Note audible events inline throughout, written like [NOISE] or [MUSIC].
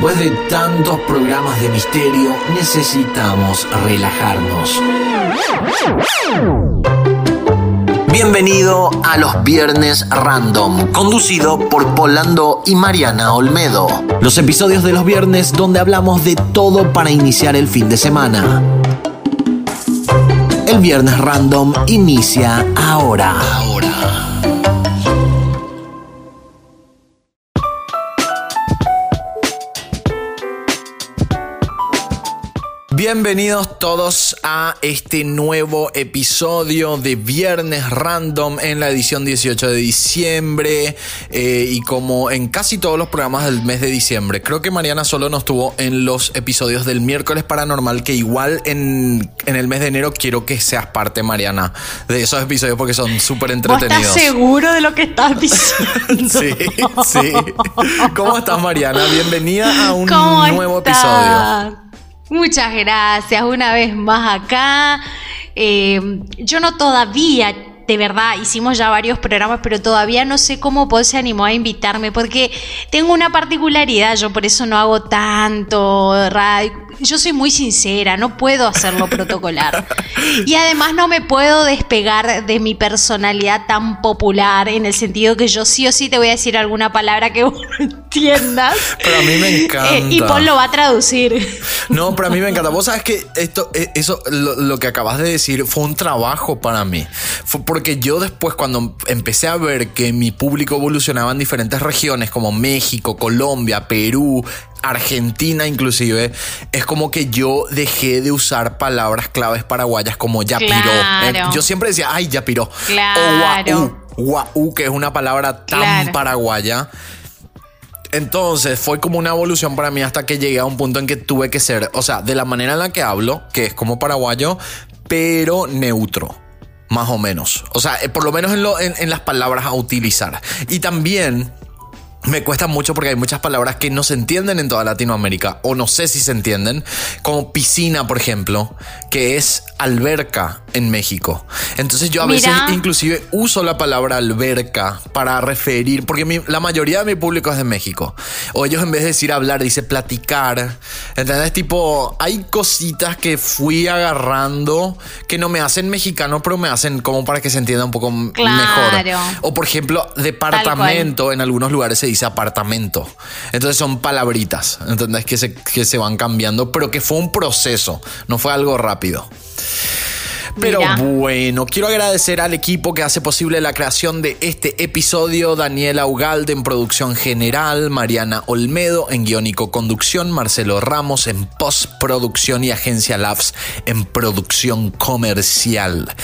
Después de tantos programas de misterio, necesitamos relajarnos. Bienvenido a los Viernes Random, conducido por Polando y Mariana Olmedo. Los episodios de los viernes donde hablamos de todo para iniciar el fin de semana. El Viernes Random inicia ahora. Ahora. Bienvenidos todos a este nuevo episodio de Viernes Random en la edición 18 de diciembre eh, y como en casi todos los programas del mes de diciembre. Creo que Mariana solo nos tuvo en los episodios del miércoles paranormal que igual en, en el mes de enero quiero que seas parte Mariana de esos episodios porque son súper entretenidos. ¿Estás seguro de lo que estás diciendo? [LAUGHS] sí, sí. ¿Cómo estás Mariana? Bienvenida a un nuevo episodio. Muchas gracias, una vez más acá. Eh, yo no todavía, de verdad, hicimos ya varios programas, pero todavía no sé cómo Paul se animó a invitarme, porque tengo una particularidad, yo por eso no hago tanto yo soy muy sincera, no puedo hacerlo protocolar. Y además no me puedo despegar de mi personalidad tan popular en el sentido que yo sí o sí te voy a decir alguna palabra que [LAUGHS] vos no entiendas. Pero a mí me encanta. Eh, y Paul lo va a traducir. No, pero a mí me encanta. Vos sabes que esto, eh, eso, lo, que acabas de decir fue un trabajo para mí. Fue porque yo después cuando empecé a ver que mi público evolucionaba en diferentes regiones como México, Colombia, Perú, Argentina inclusive, es como que yo dejé de usar palabras claves paraguayas como ya eh, yo siempre decía, ay, ya piró. O guau, que es una palabra tan paraguaya. Entonces fue como una evolución para mí hasta que llegué a un punto en que tuve que ser, o sea, de la manera en la que hablo, que es como paraguayo, pero neutro más o menos. O sea, eh, por lo menos en, en, las palabras a utilizar. Y también me cuesta mucho porque hay muchas palabras que no se entienden en toda Latinoamérica o no sé si se entienden, como piscina, por ejemplo, que es alberca en México. Entonces yo a veces inclusive uso la palabra alberca para referir, porque la mayoría de mi público es de México. O ellos en vez de decir hablar, dice platicar. ¿Entendés? Tipo, hay cositas que fui agarrando que no me hacen mexicano, pero me hacen como para que se entienda un poco mejor. O por ejemplo, departamento en algunos lugares se dice apartamento. Entonces son palabritas, ¿entendés? Que se, que se van cambiando, pero que fue un proceso, no fue algo rápido. Pero bueno, quiero agradecer al equipo que hace posible la creación de este episodio, Daniela Ugalde en producción general, Mariana Olmedo en guiónico conducción, Marcelo Ramos en postproducción y Agencia Labs en producción comercial.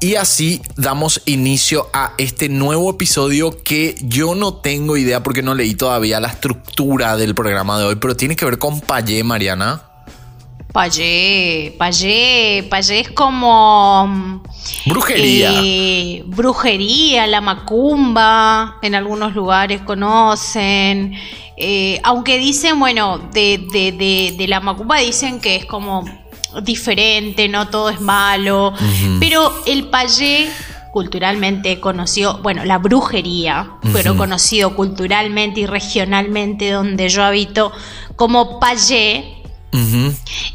Y así damos inicio a este nuevo episodio que yo no tengo idea porque no leí todavía la estructura del programa de hoy, pero tiene que ver con Payé, Mariana. Payé, payé, payé es como... Mm, brujería. Eh, brujería, la macumba, en algunos lugares conocen. Eh, aunque dicen, bueno, de, la macumba dicen que es como diferente, no todo es malo. Pero el payé culturalmente conocido, bueno, la brujería, pero conocido culturalmente y regionalmente donde yo habito como payé,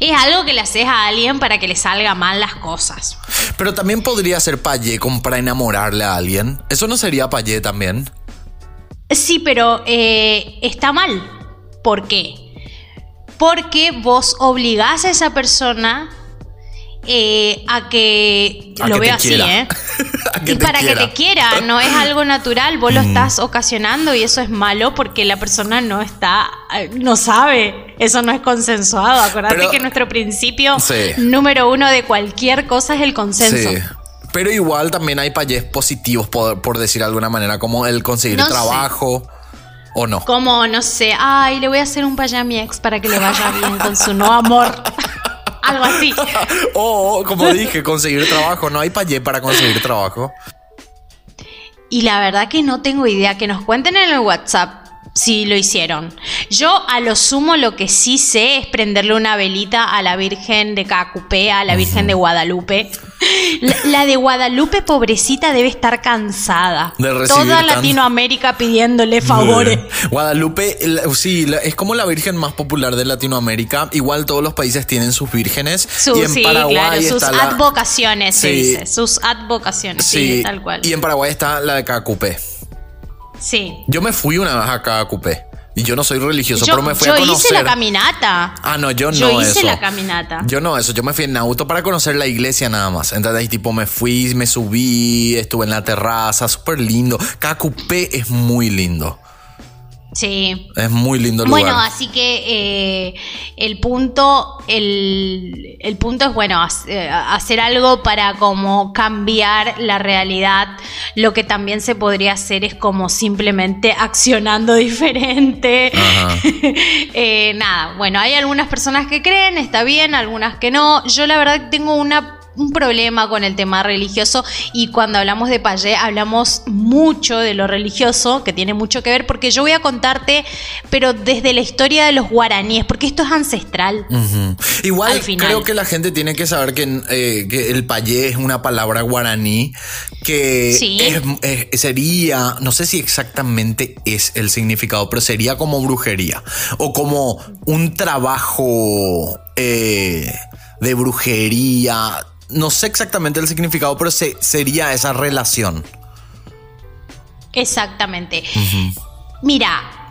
es algo que le haces a alguien para que le salga mal las cosas. Pero también podría ser payé como para enamorarle a alguien. ¿Eso no sería payé también? Sí, pero eh, está mal. ¿Por qué? Porque vos obligás a esa persona eh, a que lo vea así, ¿eh? [LAUGHS] y para que te quiera, no es algo natural, vos lo mm. estás ocasionando y eso es malo porque la persona no está, eh, no sabe, eso no es consensuado. Acuérdate que nuestro principio número uno de cualquier cosa es el consenso. Pero igual también hay payés positivos, por, por decir de alguna manera, como el conseguir trabajo. ¿O no? Como, no sé, ay, le voy a hacer un payé a mi ex para que le vaya bien con su nuevo amor. [LAUGHS] Algo así. [LAUGHS] o, como dije, conseguir trabajo. No hay payé para conseguir trabajo. Y la verdad que no tengo idea. Que nos cuenten en el WhatsApp Sí, lo hicieron. Yo a lo sumo lo que sí sé es prenderle una velita a la Virgen de Cacupé, a la Virgen de Guadalupe. La, de Guadalupe, pobrecita, debe estar cansada. De Toda tan- Latinoamérica pidiéndole favores. [LAUGHS] Guadalupe, sí, la- es como la virgen más popular de Latinoamérica. Igual todos los países tienen sus vírgenes. Su- y en sí, Paraguay claro, sus la- advocaciones, se Sí. dice. Sus advocaciones, sí, Sí, tal cual. y en Paraguay está la de Cacupé. Sí. Yo me fui una vez a Cacupé. Y yo no soy religioso, Yo, pero me fui yo a conocer. hice la caminata. Ah, no, yo no Yo hice eso. la caminata. Yo no eso, yo me fui en auto para conocer la iglesia nada más. Entonces ahí tipo me fui, me subí, estuve en la terraza, súper lindo. Cacupé es muy lindo. Sí. Es muy lindo lugar. Bueno, así que eh, el punto, el, el punto es bueno, eh, hacer algo para como cambiar la realidad. Lo que también se podría hacer es como simplemente accionando [LAUGHS] diferente. [LAUGHS] Eh, nada, bueno, hay algunas personas que creen, está bien, algunas que no. Yo la verdad tengo una un problema con el tema religioso y cuando hablamos de Payé hablamos mucho de lo religioso, que tiene mucho que ver, porque yo voy a contarte, pero desde la historia de los guaraníes, porque esto es ancestral. Igual creo que la gente tiene que saber que, eh, que el payé es una palabra guaraní que Sí. es- es- sería, no sé si exactamente es el significado, pero sería como brujería o como un trabajo eh, de brujería. No sé exactamente el significado, pero se- sería esa relación. Exactamente. Mira,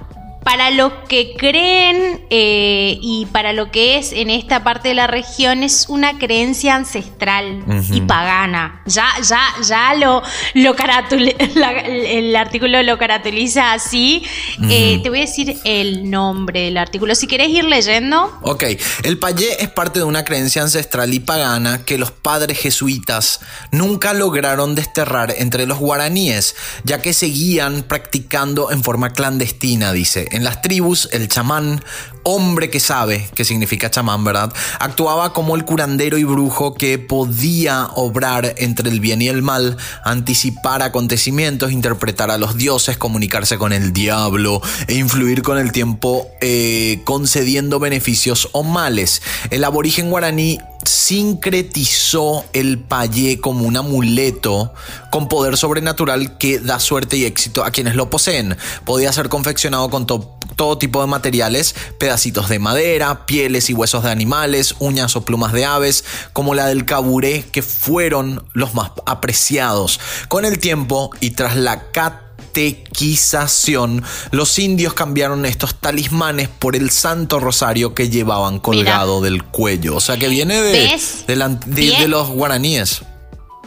para lo que creen eh, y para lo que es en esta parte de la región es una creencia ancestral y pagana. Ya, ya, ya lo, lo [LAUGHS] la- el artículo lo caracteriza así. Eh, te voy a decir el nombre del artículo. Si querés ir leyendo. Ok, el payé es parte de una creencia ancestral y pagana que los padres jesuitas nunca lograron desterrar entre los guaraníes, ya que seguían practicando en forma clandestina, dice. En las tribus, el chamán, hombre que sabe, que significa chamán, ¿verdad? Actuaba como el curandero y brujo que podía obrar entre el bien y el mal, anticipar acontecimientos, interpretar a los dioses, comunicarse con el diablo e influir con el tiempo eh, concediendo beneficios o males. El aborigen guaraní sincretizó el payé como un amuleto con poder sobrenatural que da suerte y éxito a quienes lo poseen. Podía ser confeccionado con to- todo tipo de materiales, pedacitos de madera, pieles y huesos de animales, uñas o plumas de aves, como la del caburé, que fueron los más apreciados. Con el tiempo y tras la catequización, los indios cambiaron estos talismanes por el santo rosario que llevaban colgado del cuello. O sea que viene de, de la- de- Bien. de los guaraníes.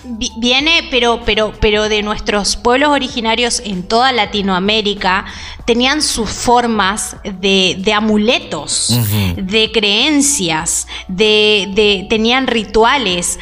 Vi- Viene, pero, pero, pero de nuestros pueblos originarios en toda Latinoamérica tenían sus formas de, de amuletos, de creencias, de, de- tenían rituales.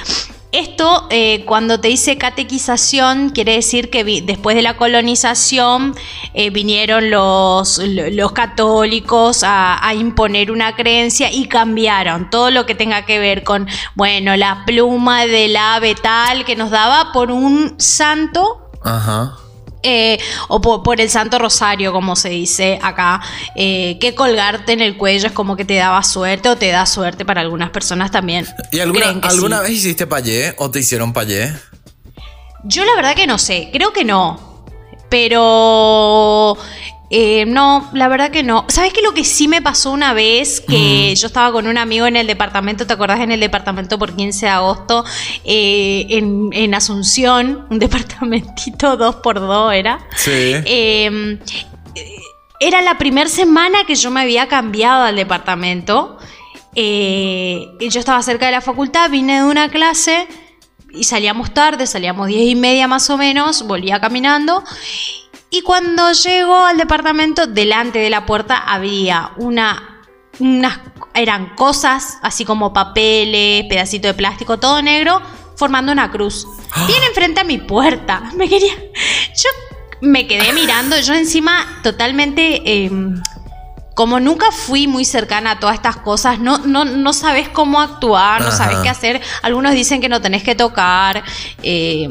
Esto, eh, cuando te dice catequización, quiere decir que después de la colonización eh, vinieron los, lo- los católicos a, a imponer una creencia y cambiaron todo lo que tenga que ver con, bueno, la pluma del ave tal que nos daba por un santo Ajá. Eh, o por, por el Santo Rosario, como se dice acá, eh, que colgarte en el cuello es como que te daba suerte o te da suerte para algunas personas también. ¿Y alguna, alguna sí. vez hiciste payé o te hicieron payé? Yo la verdad que no sé, creo que no, pero... eh, no, la verdad que no. ¿Sabes qué lo que sí me pasó una vez? Que yo estaba con un amigo en el departamento, ¿te acordás? En el departamento por 15 de agosto, eh, en, en Asunción, un [LAUGHS] departamentito 2x2 era. Sí. Eh, era la primera semana que yo me había cambiado al departamento. Eh, yo estaba cerca de la facultad, vine de una clase y salíamos tarde, salíamos diez y media más o menos, volvía caminando. Y cuando llego al departamento, delante de la puerta había una, unas, eran cosas, así como papeles, pedacito de plástico, todo negro, formando una cruz. Bien enfrente a mi puerta. [LAUGHS] Me quería. Yo me quedé mirando, yo encima totalmente. eh, como nunca fui muy cercana a todas estas cosas, no, no, no sabes cómo actuar, no Ajá. sabes qué hacer. Algunos dicen que no tenés que tocar. eh,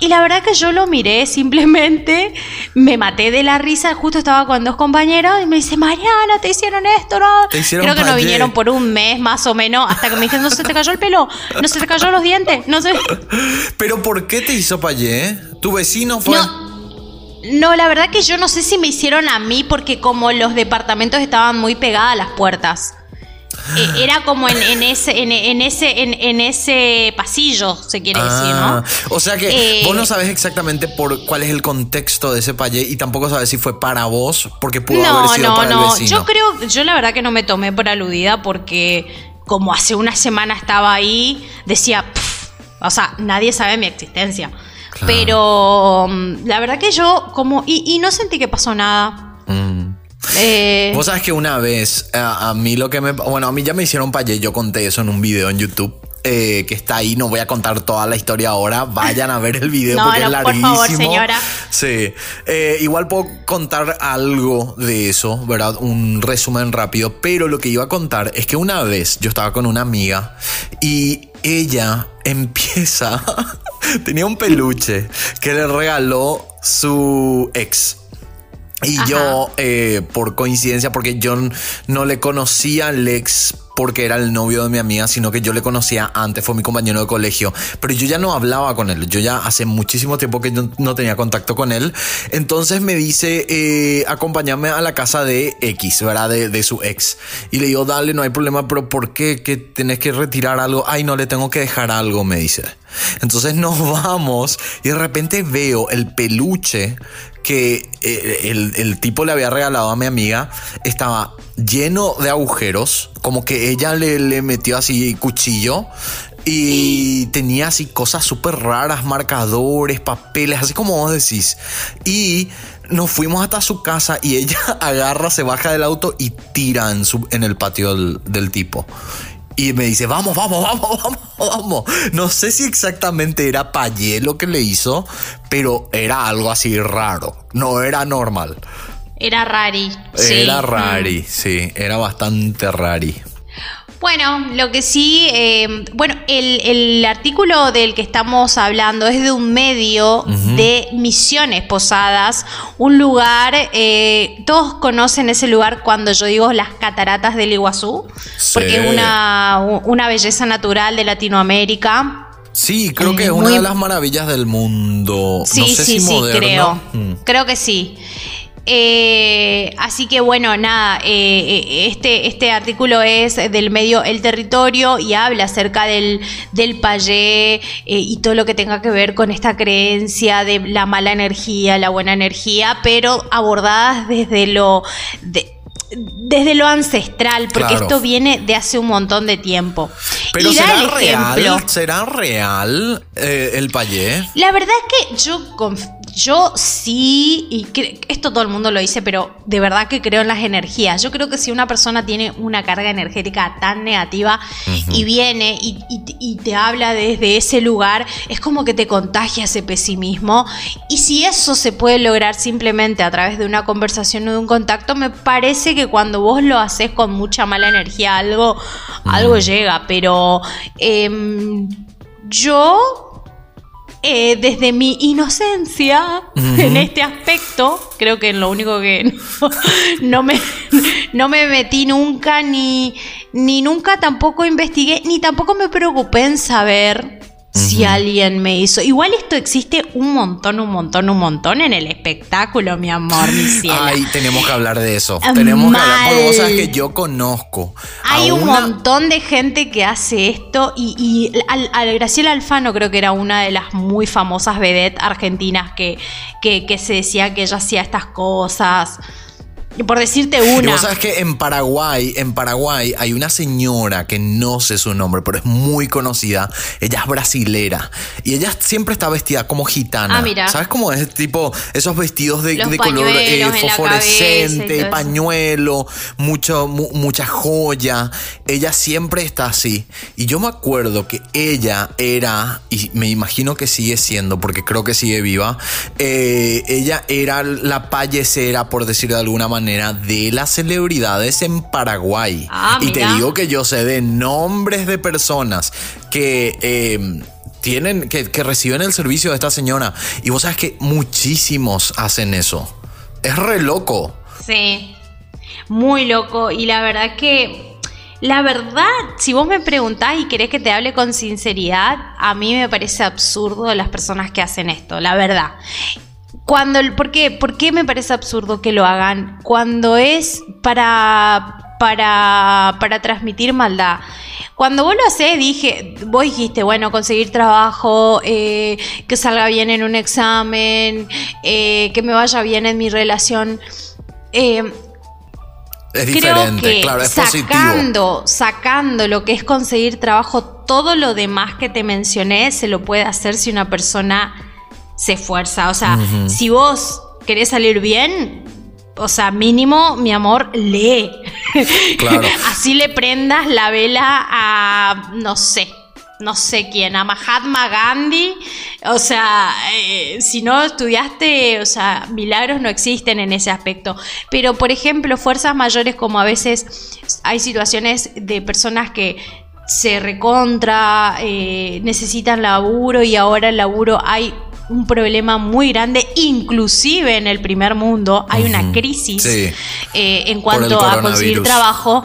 Y la verdad que yo lo miré, simplemente me maté de la risa. Justo estaba con dos compañeros y me dice, Mariana, te hicieron esto, ¿no? Te hicieron Creo que no vinieron por un mes más o menos, hasta que me dijeron, no se te cayó el pelo, no se te cayó los dientes, no sé. Pero ¿por qué te hizo payé? ¿Tu vecino fue? No. No, la verdad que yo no sé si me hicieron a mí porque como los departamentos estaban muy pegadas a las puertas. Eh, era como en, en ese, en, en ese, en, en ese pasillo, se quiere decir, Ah, ¿no? O sea que Eh, vos no sabes exactamente por cuál es el contexto de ese payé y tampoco sabes si fue para vos, porque pudo haber No, sido no, para el no. vecino. Yo creo, yo la verdad que no me tomé por aludida porque como hace una semana estaba ahí, decía, "Pff", o sea, nadie sabe mi existencia. Claro. Pero mm, la verdad que yo como y, y no sentí que pasó nada. Eh, Vos sabes que una vez a, a mí lo que me... Bueno, a mí ya me hicieron payé, yo conté eso en un video en YouTube. eh, que está ahí, no voy a contar toda la historia ahora. Vayan a ver el video [LAUGHS] No, porque no, es por larguísimo. favor, señora. Sí. Eh, igual puedo contar algo de eso, ¿verdad? Un resumen rápido. Pero lo que iba a contar es que una vez yo estaba con una amiga y ella [LAUGHS] empieza. tenía un peluche que le regaló su ex. Y Ajá. yo, eh, por coincidencia, porque yo no le conocía al ex porque era el novio de mi amiga, sino que yo le conocía antes, fue mi compañero de colegio, pero yo ya no hablaba con él, yo ya hace muchísimo tiempo que yo no tenía contacto con él, entonces me dice, eh, acompáñame a la casa de X, ¿verdad? De, de su ex. Y le digo, dale, no hay problema, pero ¿por qué? ¿Que tenés que retirar algo? Ay, no, le tengo que dejar algo, me dice. Entonces nos [LAUGHS] vamos y de repente veo el peluche que eh, el, tipo le había regalado a mi amiga estaba lleno de agujeros, como que ella le, le metió así cuchillo y tenía así cosas súper raras, marcadores, papeles, así como vos decís. Y nos fuimos hasta su casa y ella [LAUGHS] agarra, se baja del auto y tira en, su, en el patio del, del tipo. Y me dice, vamos, vamos, vamos, [LAUGHS] vamos, vamos. No sé si exactamente era Payé lo que le hizo, pero era algo así raro. No era normal. era rari. sí. Era Mm. rari, sí, era bastante rari. Bueno, lo que sí, eh, bueno, el, el artículo del que estamos hablando es de un medio de Misiones Posadas, un lugar, eh, todos conocen ese lugar cuando yo digo las cataratas del Iguazú, Sí. porque es una, una belleza natural de Latinoamérica. Sí, creo que Eh, es muy- una de las maravillas del mundo. Sí, no sé sí, si sí, moderno. creo. Mm. Creo que sí. Eh, así que bueno, nada, eh, eh, este, este artículo es del medio El Territorio y habla acerca del, del payé eh, y todo lo que tenga que ver con esta creencia de la mala energía, la buena energía, pero abordadas desde lo... de- desde lo ancestral, porque Claro. esto viene de hace un montón de tiempo. Pero y da ¿será el real? ¿Será real eh, el payé? La verdad es que yo, yo sí, y esto todo el mundo lo dice, pero de verdad que creo en las energías. Yo creo que si una persona tiene una carga energética tan negativa y viene y, y- y te habla desde ese lugar, es como que te contagia ese pesimismo. Y si eso se puede lograr simplemente a través de una conversación o de un contacto, me parece que cuando vos lo haces con mucha mala energía, algo, algo llega. Pero em, yo eh, desde mi inocencia en este aspecto, creo que en lo único que [LAUGHS] no, no me, no me metí nunca, ni, ni nunca tampoco investigué, ni tampoco me preocupé en saber si alguien me hizo. Igual esto existe un montón, un montón, un montón en el espectáculo, mi amor, mi cielo. Ay, tenemos que hablar de eso. Ah, tenemos que hablar, porque vos sabes que yo conozco. Hay un una- montón de gente que hace esto y, y al, al Graciela Alfano creo que era una de las muy famosas vedettes argentinas que, que, que se decía que ella hacía estas cosas. Y por decirte Y una. vos sabes que en Paraguay, en Paraguay hay una señora que no sé su nombre, pero es muy conocida. Ella es brasilera y ella siempre está vestida como gitana. Ah, mira. ¿Sabes cómo es? Tipo esos vestidos de, color eh, y fosforescente, pañuelo, mucho, mu- mucha joya. Ella siempre está así. Y yo me acuerdo que ella era, y me imagino que sigue siendo, porque creo que sigue viva, eh, ella era la payesera, por decir de alguna manera, de las celebridades en Paraguay. Ah, y te digo que yo sé de nombres de personas que... eh, tienen, que, que reciben el servicio de esta señora. Y vos sabes que muchísimos hacen eso. Es re loco. Sí, muy loco. Y la verdad que, la verdad, si vos me preguntás y querés que te hable con sinceridad, a mí me parece absurdo las personas que hacen esto, la verdad. Cuando, ¿por, qué, ¿Por qué me parece absurdo que lo hagan? Cuando es para, para, para transmitir maldad. Cuando vos lo haces, dije, vos dijiste, bueno, conseguir trabajo, eh, que salga bien en un examen, eh, que me vaya bien en mi relación. Eh, es diferente, claro, es sacando, sacando lo que es conseguir trabajo, todo lo demás que te mencioné se lo puede hacer si una persona se esfuerza. O sea, si vos querés salir bien, o sea, mínimo, mi amor, lee. Claro. [LAUGHS] Así le prendas la vela a, no sé, no sé quién, a Mahatma Gandhi. O sea, eh, si no estudiaste, o sea, milagros no existen en ese aspecto. Pero, por ejemplo, fuerzas mayores como a veces hay situaciones de personas que se recontra, eh, necesitan laburo y ahora el laburo hay un problema muy grande, inclusive en el primer mundo. Hay una crisis eh, en cuanto a conseguir trabajo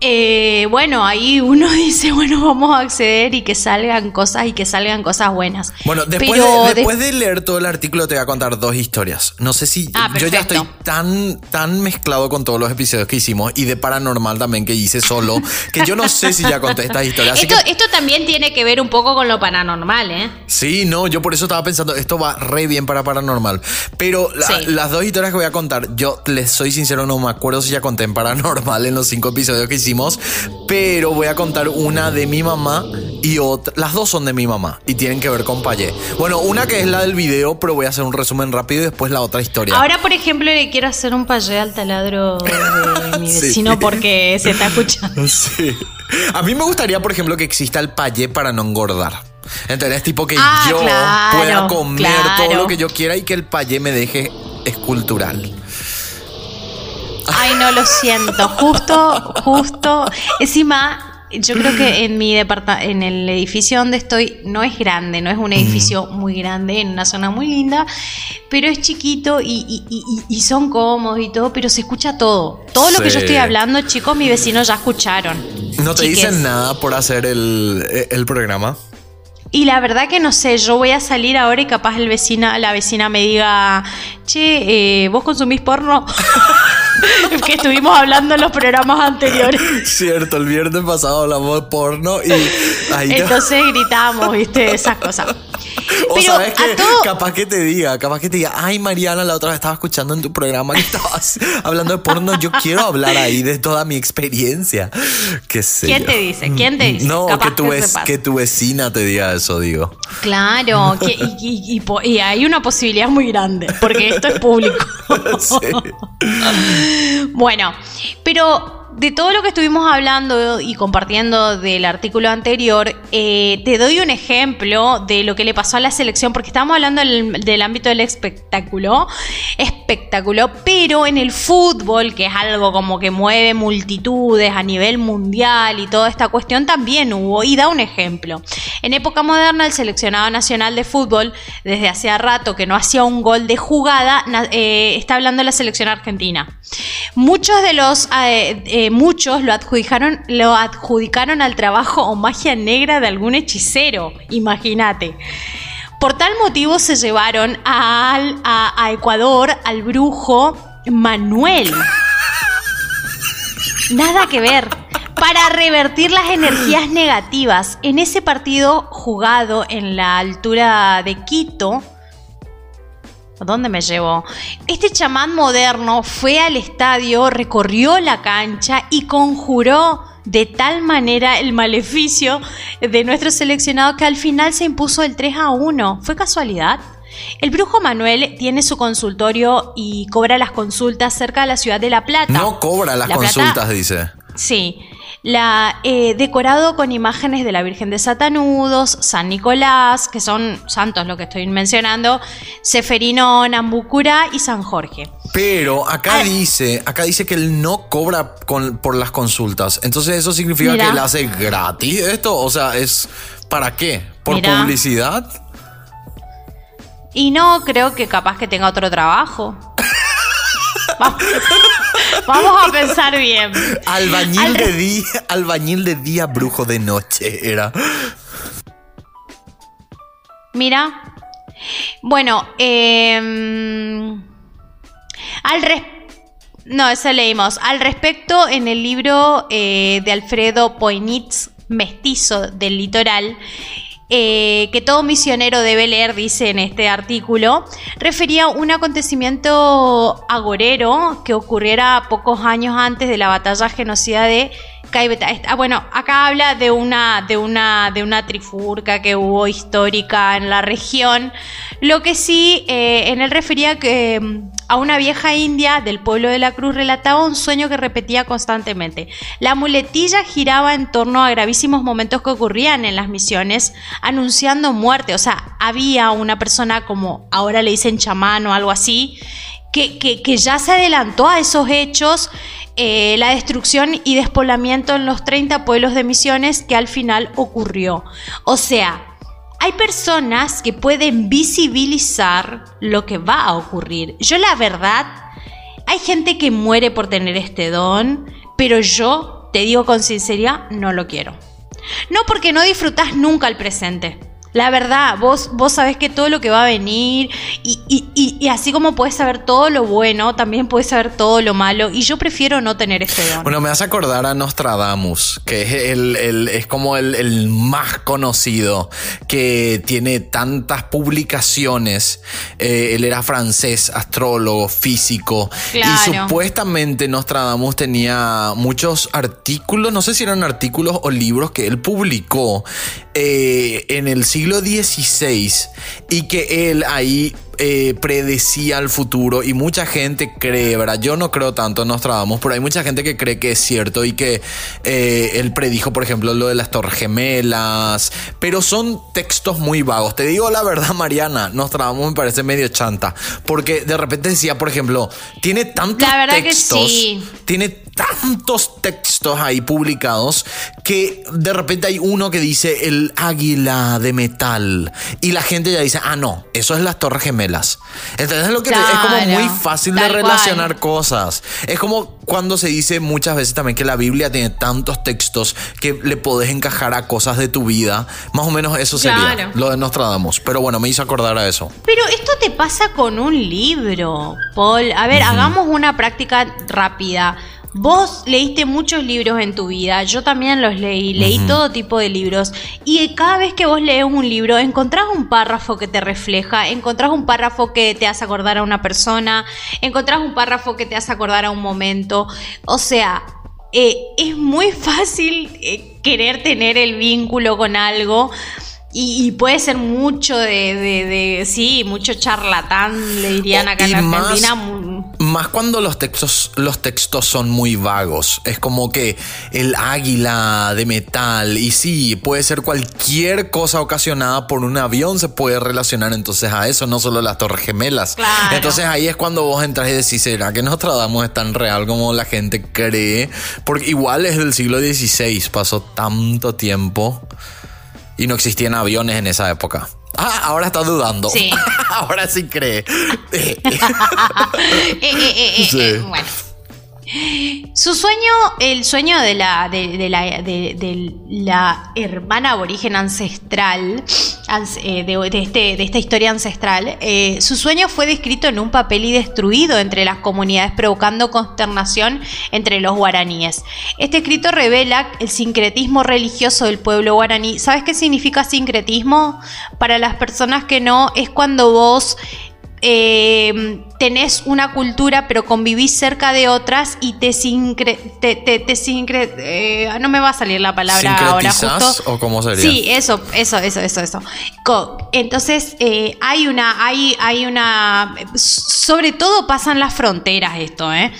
eh, bueno, ahí uno [LAUGHS] dice, bueno, vamos a acceder y que salgan cosas y que salgan cosas buenas. Bueno, después, de, después de, leer todo el artículo te voy a contar dos historias. No sé si ah, yo ya estoy tan, tan mezclado con todos los episodios que hicimos y de paranormal también que hice solo, [LAUGHS] que yo no sé si ya conté estas historias. Esto, esto también tiene que ver un poco con lo paranormal, ¿eh? Sí, no, yo por eso estaba pensando, esto va re bien para paranormal. Pero las dos historias que voy a contar, yo les soy sincero, no me acuerdo si ya conté en paranormal en los cinco episodios que hicimos pero voy a contar una de mi mamá y otra. Las dos son de mi mamá y tienen que ver con Payé. Bueno, una que es la del video, pero voy a hacer un resumen rápido y después la otra historia. Ahora, por ejemplo, le quiero hacer un Payé al taladro de mi [LAUGHS] vecino porque se está escuchando. [LAUGHS] Sí. A mí me gustaría, por ejemplo, que exista el Payé para no engordar. ¿Entendés? Tipo que ah, yo pueda comer todo lo que yo quiera y que el payé me deje escultural. Ay, no lo siento. Justo, justo. Encima, yo creo que en mi departamento, en el edificio donde estoy, no es grande, no es un edificio muy grande, en una zona muy linda, pero es chiquito y, son cómodos y todo, pero se escucha todo. Todo lo que yo estoy hablando, chicos, mis vecinos ya escucharon. ¿No te dicen nada por hacer el, el programa? Y la verdad que no sé, yo voy a salir ahora y capaz el vecina, la vecina me diga, che, eh, ¿vos consumís porno? [LAUGHS] [LAUGHS] que estuvimos hablando en los programas anteriores. Cierto, el viernes pasado hablamos de porno y ahí Entonces gritamos, viste, esas cosas. O sabes que capaz que te diga, capaz que te diga, ay Mariana, la otra vez estaba escuchando en tu programa que estabas hablando de porno, yo quiero hablar ahí de toda mi experiencia. ¿Qué sé ¿Quién te dice? ¿Quién te dice? No, que tu, que tu vecina te diga eso, digo. Claro, y, y, hay una posibilidad muy grande, porque esto es público. [LAUGHS] Bueno, pero de todo lo que estuvimos hablando y compartiendo del artículo anterior, eh, te doy un ejemplo de lo que le pasó a la selección, porque estamos hablando del, ámbito del espectáculo, espectáculo, pero en el fútbol, que es algo como que mueve multitudes a nivel mundial y toda esta cuestión, también hubo, y da un ejemplo. En época moderna, el seleccionado nacional de fútbol, desde hace rato que no hacía un gol de jugada, eh, está hablando de la selección argentina. Muchos de los... Eh, muchos lo adjudicaron, lo adjudicaron al trabajo o magia negra de algún hechicero, imagínate. Por tal motivo se llevaron a, Ecuador al brujo Manuel. Nada que ver. Para revertir las energías negativas. En ese partido jugado en la altura de Quito, ¿Dónde me llevó? Este chamán moderno fue al estadio, recorrió la cancha y conjuró de tal manera el maleficio de nuestro seleccionado que al final se impuso el 3 a 1. ¿Fue casualidad? El brujo Manuel tiene su consultorio y cobra las consultas cerca de la ciudad de La Plata. No cobra las consultas, dice. Sí. La, eh, decorado con imágenes de la Virgen de Satanudos, San Nicolás, que son santos lo que estoy mencionando, Seferino, Nambucura y San Jorge. Pero acá dice, acá dice que él no cobra por las consultas. Entonces eso significa que él hace gratis esto. O sea, es ¿para qué? ¿Por publicidad? Y no, creo que capaz que tenga otro trabajo. [LAUGHS] Vamos a pensar bien. Albañil de día, albañil de día, brujo de noche era. Mira. Bueno, em, al no, eso leímos. Al respecto, en el libro eh, de Alfredo Poinitz, Mestizo del Litoral, eh, que todo misionero debe leer, dice en este artículo, refería a un acontecimiento agorero que ocurriera pocos años antes de la batalla genocida de Ah, bueno, acá habla de una, de, una, de una trifurca que hubo histórica en la región. Lo que sí, eh, en él refería que mm, a una vieja india del pueblo de la Cruz relataba un sueño que repetía constantemente. La muletilla giraba en torno a gravísimos momentos que ocurrían en las misiones, anunciando muerte. O sea, había una persona como ahora le dicen chamán o algo así, que, que, que ya se adelantó a esos hechos eh, la destrucción y despoblamiento en los 30 pueblos de Misiones que al final ocurrió. O sea, hay personas que pueden visibilizar lo que va a ocurrir. Yo la verdad, hay gente que muere por tener este don, pero yo, te digo con sinceridad, no lo quiero. No porque no disfrutas nunca el presente. La verdad, vos, vos sabés que todo lo que va a venir y, y, así como puedes saber todo lo bueno, también puedes saber todo lo malo y yo prefiero no tener este don. Bueno, me hace acordar a Nostradamus, que es, el, es como el, más conocido, que tiene tantas publicaciones. Eh, él era francés, astrólogo, físico y supuestamente Nostradamus tenía muchos artículos, no sé si eran artículos o libros que él publicó eh, en el siglo XVI y que él ahí eh, predecía el futuro y mucha gente cree, ¿verdad? Yo no creo tanto en Nostradamus, pero hay mucha gente que cree que es cierto y que eh, él predijo, por ejemplo, lo de las Torres Gemelas, pero son textos muy vagos. Te digo la verdad, [LAUGHS] Mariana, Nostradamus me parece medio chanta, porque de repente decía, por ejemplo, tiene tantos textos, tiene tantos textos ahí publicados que de repente hay uno que dice el águila de metal y la gente ya dice, ah, no, eso es las Torres Gemelas entonces es lo que es como muy fácil de relacionar cosas. Es como cuando se dice muchas veces también que la Biblia tiene tantos textos que le podés encajar a cosas de tu vida. Más o menos eso sería lo de Nostradamus. Pero bueno, me hizo acordar a eso. Pero esto te pasa con un libro, Paul. A ver, hagamos una práctica rápida. Vos leíste muchos libros en tu vida, yo también los leí, leí todo tipo de libros y cada vez que vos lees un libro encontrás un párrafo que te refleja, encontrás un párrafo que te hace acordar a una persona, encontrás un párrafo que te hace acordar a un momento, o sea, eh, es muy fácil eh, querer tener el vínculo con algo. Y, puede ser mucho de, sí, mucho charlatán, le dirían acá en Argentina. Más, cuando los textos, los textos son muy vagos. Es como que el águila de metal. Y sí, puede ser cualquier cosa ocasionada por un avión, se puede relacionar entonces a eso, no solo las torres gemelas. Entonces ahí es cuando vos entras y decís, ¿será que Nostradamus es tan real como la gente cree? Porque igual es del siglo XVI, pasó tanto tiempo. Y no existían aviones en esa época. Ah, ahora está dudando. Sí. [LAUGHS] ahora sí cree. [LAUGHS] Eh, eh, eh, bueno. Su sueño, el sueño de la, hermana aborigen ancestral, eh, de, este, de, esta historia ancestral, eh, su sueño fue descrito en un papel y destruido entre las comunidades, provocando consternación entre los guaraníes. Este escrito revela el sincretismo religioso del pueblo guaraní. ¿Sabes qué significa sincretismo? Para las personas que no, es cuando vos eh, tenés una cultura, pero convivís cerca de otras y te sincre, te, te, te sincre, eh, no me va a salir la palabra ahora justo. o cómo sería? Sí, eso, eso, eso, eso, eso. Entonces eh, hay una, hay, hay una, sobre todo pasan las fronteras esto, ¿eh?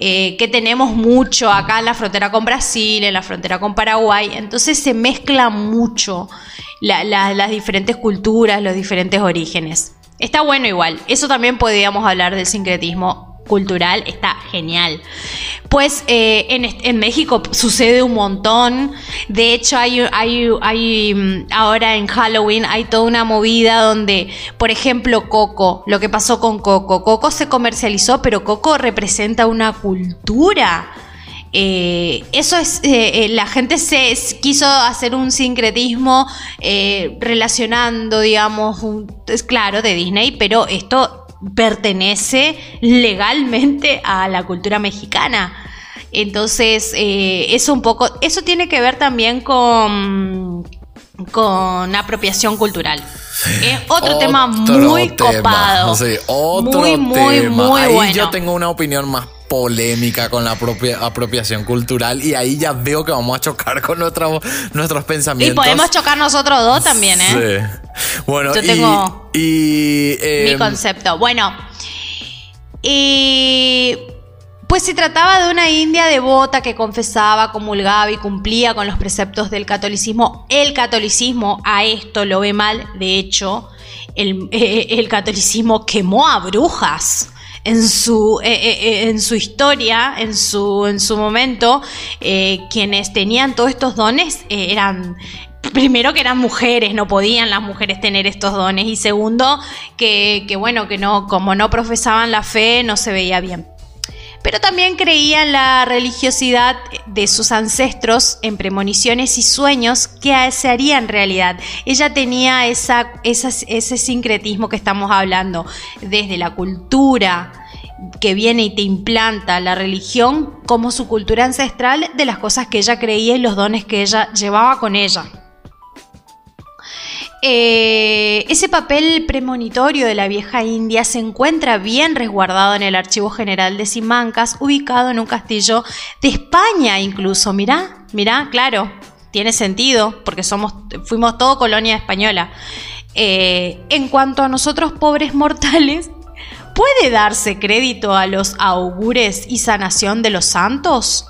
Eh, que tenemos mucho acá en la frontera con Brasil, en la frontera con Paraguay, entonces se mezcla mucho la- la- las diferentes culturas, los diferentes orígenes. Está bueno igual, eso también podríamos hablar del sincretismo cultural, está genial. Pues eh, en, en México sucede un montón, de hecho hay, hay, hay mm, ahora en Halloween hay toda una movida donde, por ejemplo, Coco, lo que pasó con Coco, Coco se comercializó, pero Coco representa una cultura. Eh, eso es, eh, eh, la gente se quiso hacer un sincretismo relacionando, digamos, un- es claro, de Disney, pero esto pertenece legalmente a la cultura mexicana. Entonces, eso un poco, eso tiene que ver también con, con apropiación cultural. Es otro, tema muy tema, copado. sí, otro muy, muy, tema. muy ahí bueno. yo tengo una opinión más polémica con la propia apropiación cultural y ahí ya veo que vamos a chocar [LAUGHS] con nuestra- nuestros Y pensamientos. podemos chocar nosotros dos también, ¿eh? Sí. Bueno, Yo y- tengo y, eh, Mi concepto. Bueno, y pues se trataba de una india devota que confesaba, comulgaba y cumplía con los preceptos del catolicismo. El catolicismo a esto lo ve mal. De hecho, el, eh, el catolicismo quemó a brujas. En su, eh, eh, eh, en su historia, en su, en su momento, eh, quienes tenían todos estos dones eh, eran primero que eran mujeres, no podían las mujeres tener estos dones y segundo que, que, bueno, que no, como no profesaban la fe, no se veía bien. Pero también creía en la religiosidad de sus ancestros, en premoniciones y sueños que se harían realidad. Ella tenía ese sincretismo que estamos hablando, desde la cultura que viene y te implanta la religión como su cultura ancestral de las cosas que ella creía y los dones que ella llevaba con ella. Eh, ese papel premonitorio de la vieja India se encuentra bien resguardado en el Archivo General de Simancas, ubicado en un castillo de España incluso. Mirá, mirá, claro, tiene sentido, porque somos, fuimos todo colonia española. Eh, en cuanto a nosotros pobres mortales, ¿puede darse crédito a los augures y sanación de los santos?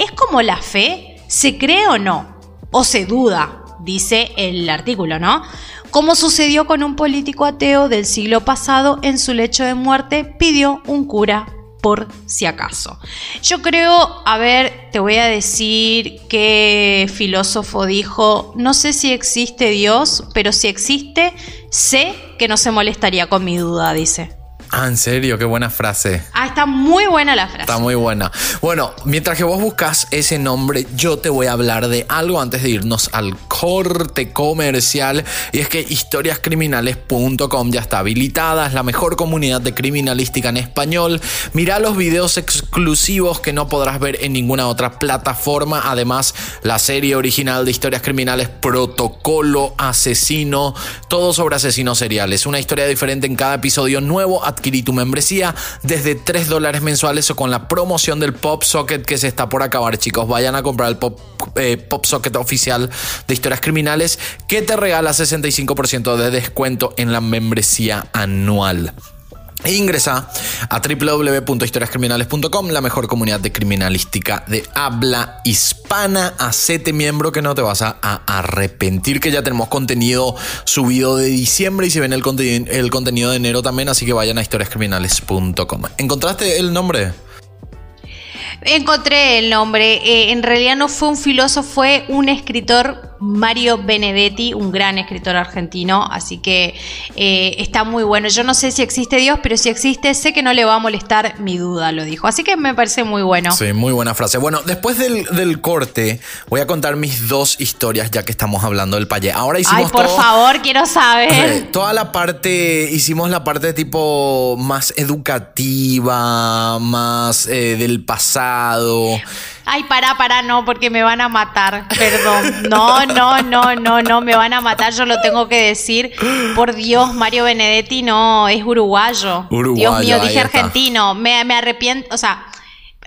¿Es como la fe? ¿Se cree o no? ¿O se duda? Dice el artículo, ¿no? Como sucedió con un político ateo del siglo pasado, en su lecho de muerte pidió un cura por si acaso. Yo creo, a ver, te voy a decir qué filósofo dijo, no sé si existe Dios, pero si existe, sé que no se molestaría con mi duda, dice. Ah, en serio, qué buena frase. Ah, está muy buena la frase. Está muy buena. Bueno, mientras que vos buscas ese nombre, yo te voy a hablar de algo antes de irnos al corte comercial. Y es que historiascriminales.com ya está habilitada, es la mejor comunidad de criminalística en español. Mira los videos exclusivos que no podrás ver en ninguna otra plataforma. Además, la serie original de historias criminales, Protocolo Asesino, todo sobre asesinos seriales. Una historia diferente en cada episodio nuevo. Adquirí tu membresía desde 3 dólares mensuales o con la promoción del Pop Socket que se está por acabar, chicos. Vayan a comprar el Pop, eh, Pop Socket oficial de historias criminales que te regala 65% de descuento en la membresía anual. E ingresa a www.historiascriminales.com, la mejor comunidad de criminalística de habla hispana. Hacete miembro que no te vas a, arrepentir, que ya tenemos contenido subido de diciembre y se ven el, contenido- el contenido de enero también, así que vayan a historiascriminales.com. ¿Encontraste el nombre? Encontré el nombre. eh, en realidad no fue un filósofo, fue un escritor, Mario Benedetti, un gran escritor argentino. Así que eh, está muy bueno. Yo no sé si existe Dios, pero si existe, sé que no le va a molestar mi duda, lo dijo. Así que me parece muy bueno. Sí, muy buena frase. Bueno, después del, del corte, voy a contar mis dos historias, ya que estamos hablando del payé. Ahora hicimos Ay, por todo- favor, quiero saber. Toda la parte, hicimos la parte tipo más educativa, más eh, del pasado. Ay, pará, pará, no, porque me van a matar. Perdón. No, no, no, no, no, me van a matar. Yo lo tengo que decir. Por Dios, Mario Benedetti no, es uruguayo. Uruguayo, Dios mío, dije argentino. Me, me arrepiento, o sea,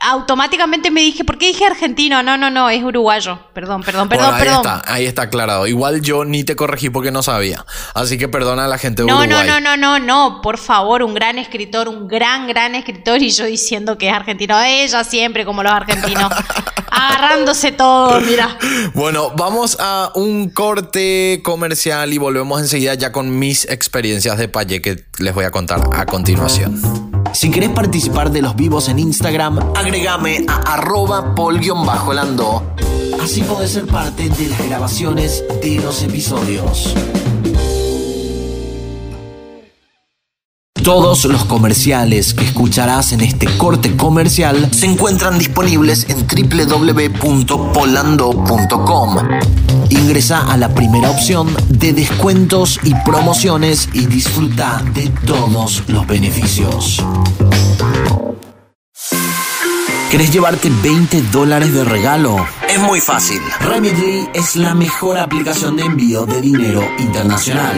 automáticamente me dije, ¿por qué dije argentino? No, no, no, es uruguayo. Perdón, perdón, perdón, Bueno, ahí perdón. está, ahí está aclarado. Igual yo ni te corregí porque no sabía. Así que perdona a la gente de No, Uruguay. no, no, no, no, no, por favor, un gran escritor, un gran, gran escritor y yo diciendo que es argentino. Ella siempre como los argentinos, [LAUGHS] agarrándose todo, mira. Bueno, vamos a un corte comercial y volvemos enseguida ya con mis experiencias de paye que les voy a contar a continuación. Si querés participar de los vivos en Instagram, agregame a arroba pol-lando. Así podés ser parte de las grabaciones de los episodios. Todos los comerciales que escucharás en este corte comercial se encuentran disponibles en www.polando.com. Ingresa a la primera opción de descuentos y promociones y disfruta de todos los beneficios. ¿Querés llevarte 20 dólares de regalo? Es muy fácil. Remitly es la mejor aplicación de envío de dinero internacional.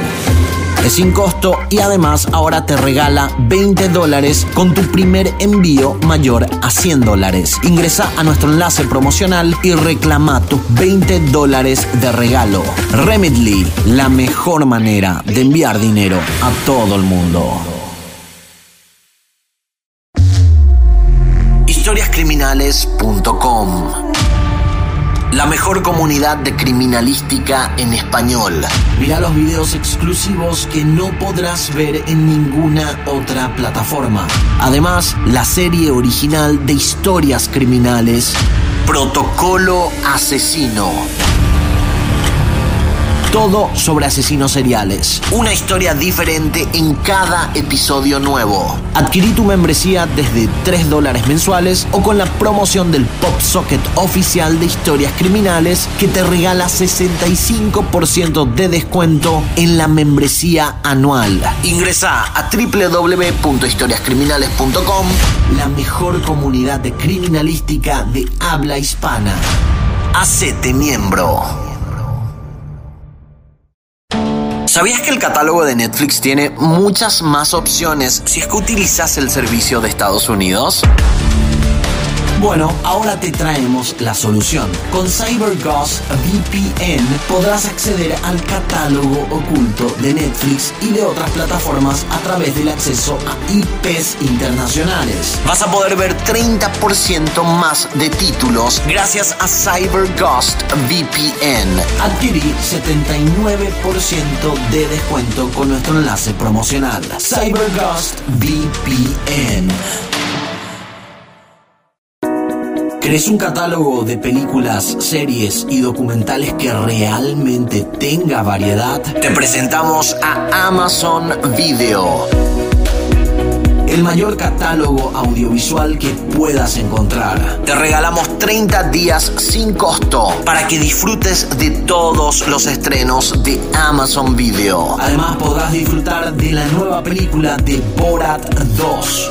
Es sin costo y además ahora te regala 20 dólares con tu primer envío mayor a 100 dólares. Ingresa a nuestro enlace promocional y reclama tus 20 dólares de regalo. Remitly, la mejor manera de enviar dinero a todo el mundo. historiascriminales.com La mejor comunidad de criminalística en español. Mira los videos exclusivos que no podrás ver en ninguna otra plataforma. Además, la serie original de historias criminales Protocolo Asesino. Todo sobre asesinos seriales. Una historia diferente en cada episodio nuevo. Adquirí tu membresía desde 3 dólares mensuales o con la promoción del Pop Socket oficial de historias criminales que te regala 65% de descuento en la membresía anual. Ingresa a www.historiascriminales.com, la mejor comunidad de criminalística de habla hispana. Hacete miembro. ¿Sabías que el catálogo de Netflix tiene muchas más opciones si es que utilizas el servicio de Estados Unidos? Bueno, ahora te traemos la solución. Con CyberGhost VPN podrás acceder al catálogo oculto de Netflix y de otras plataformas a través del acceso a IPs internacionales. Vas a poder ver 30% más de títulos gracias a CyberGhost VPN. Adquirí 79% de descuento con nuestro enlace promocional. CyberGhost VPN. ¿Querés un catálogo de películas, series y documentales que realmente tenga variedad? Te presentamos a Amazon Video. El mayor catálogo audiovisual que puedas encontrar. Te regalamos 30 días sin costo para que disfrutes de todos los estrenos de Amazon Video. Además podrás disfrutar de la nueva película de Borat 2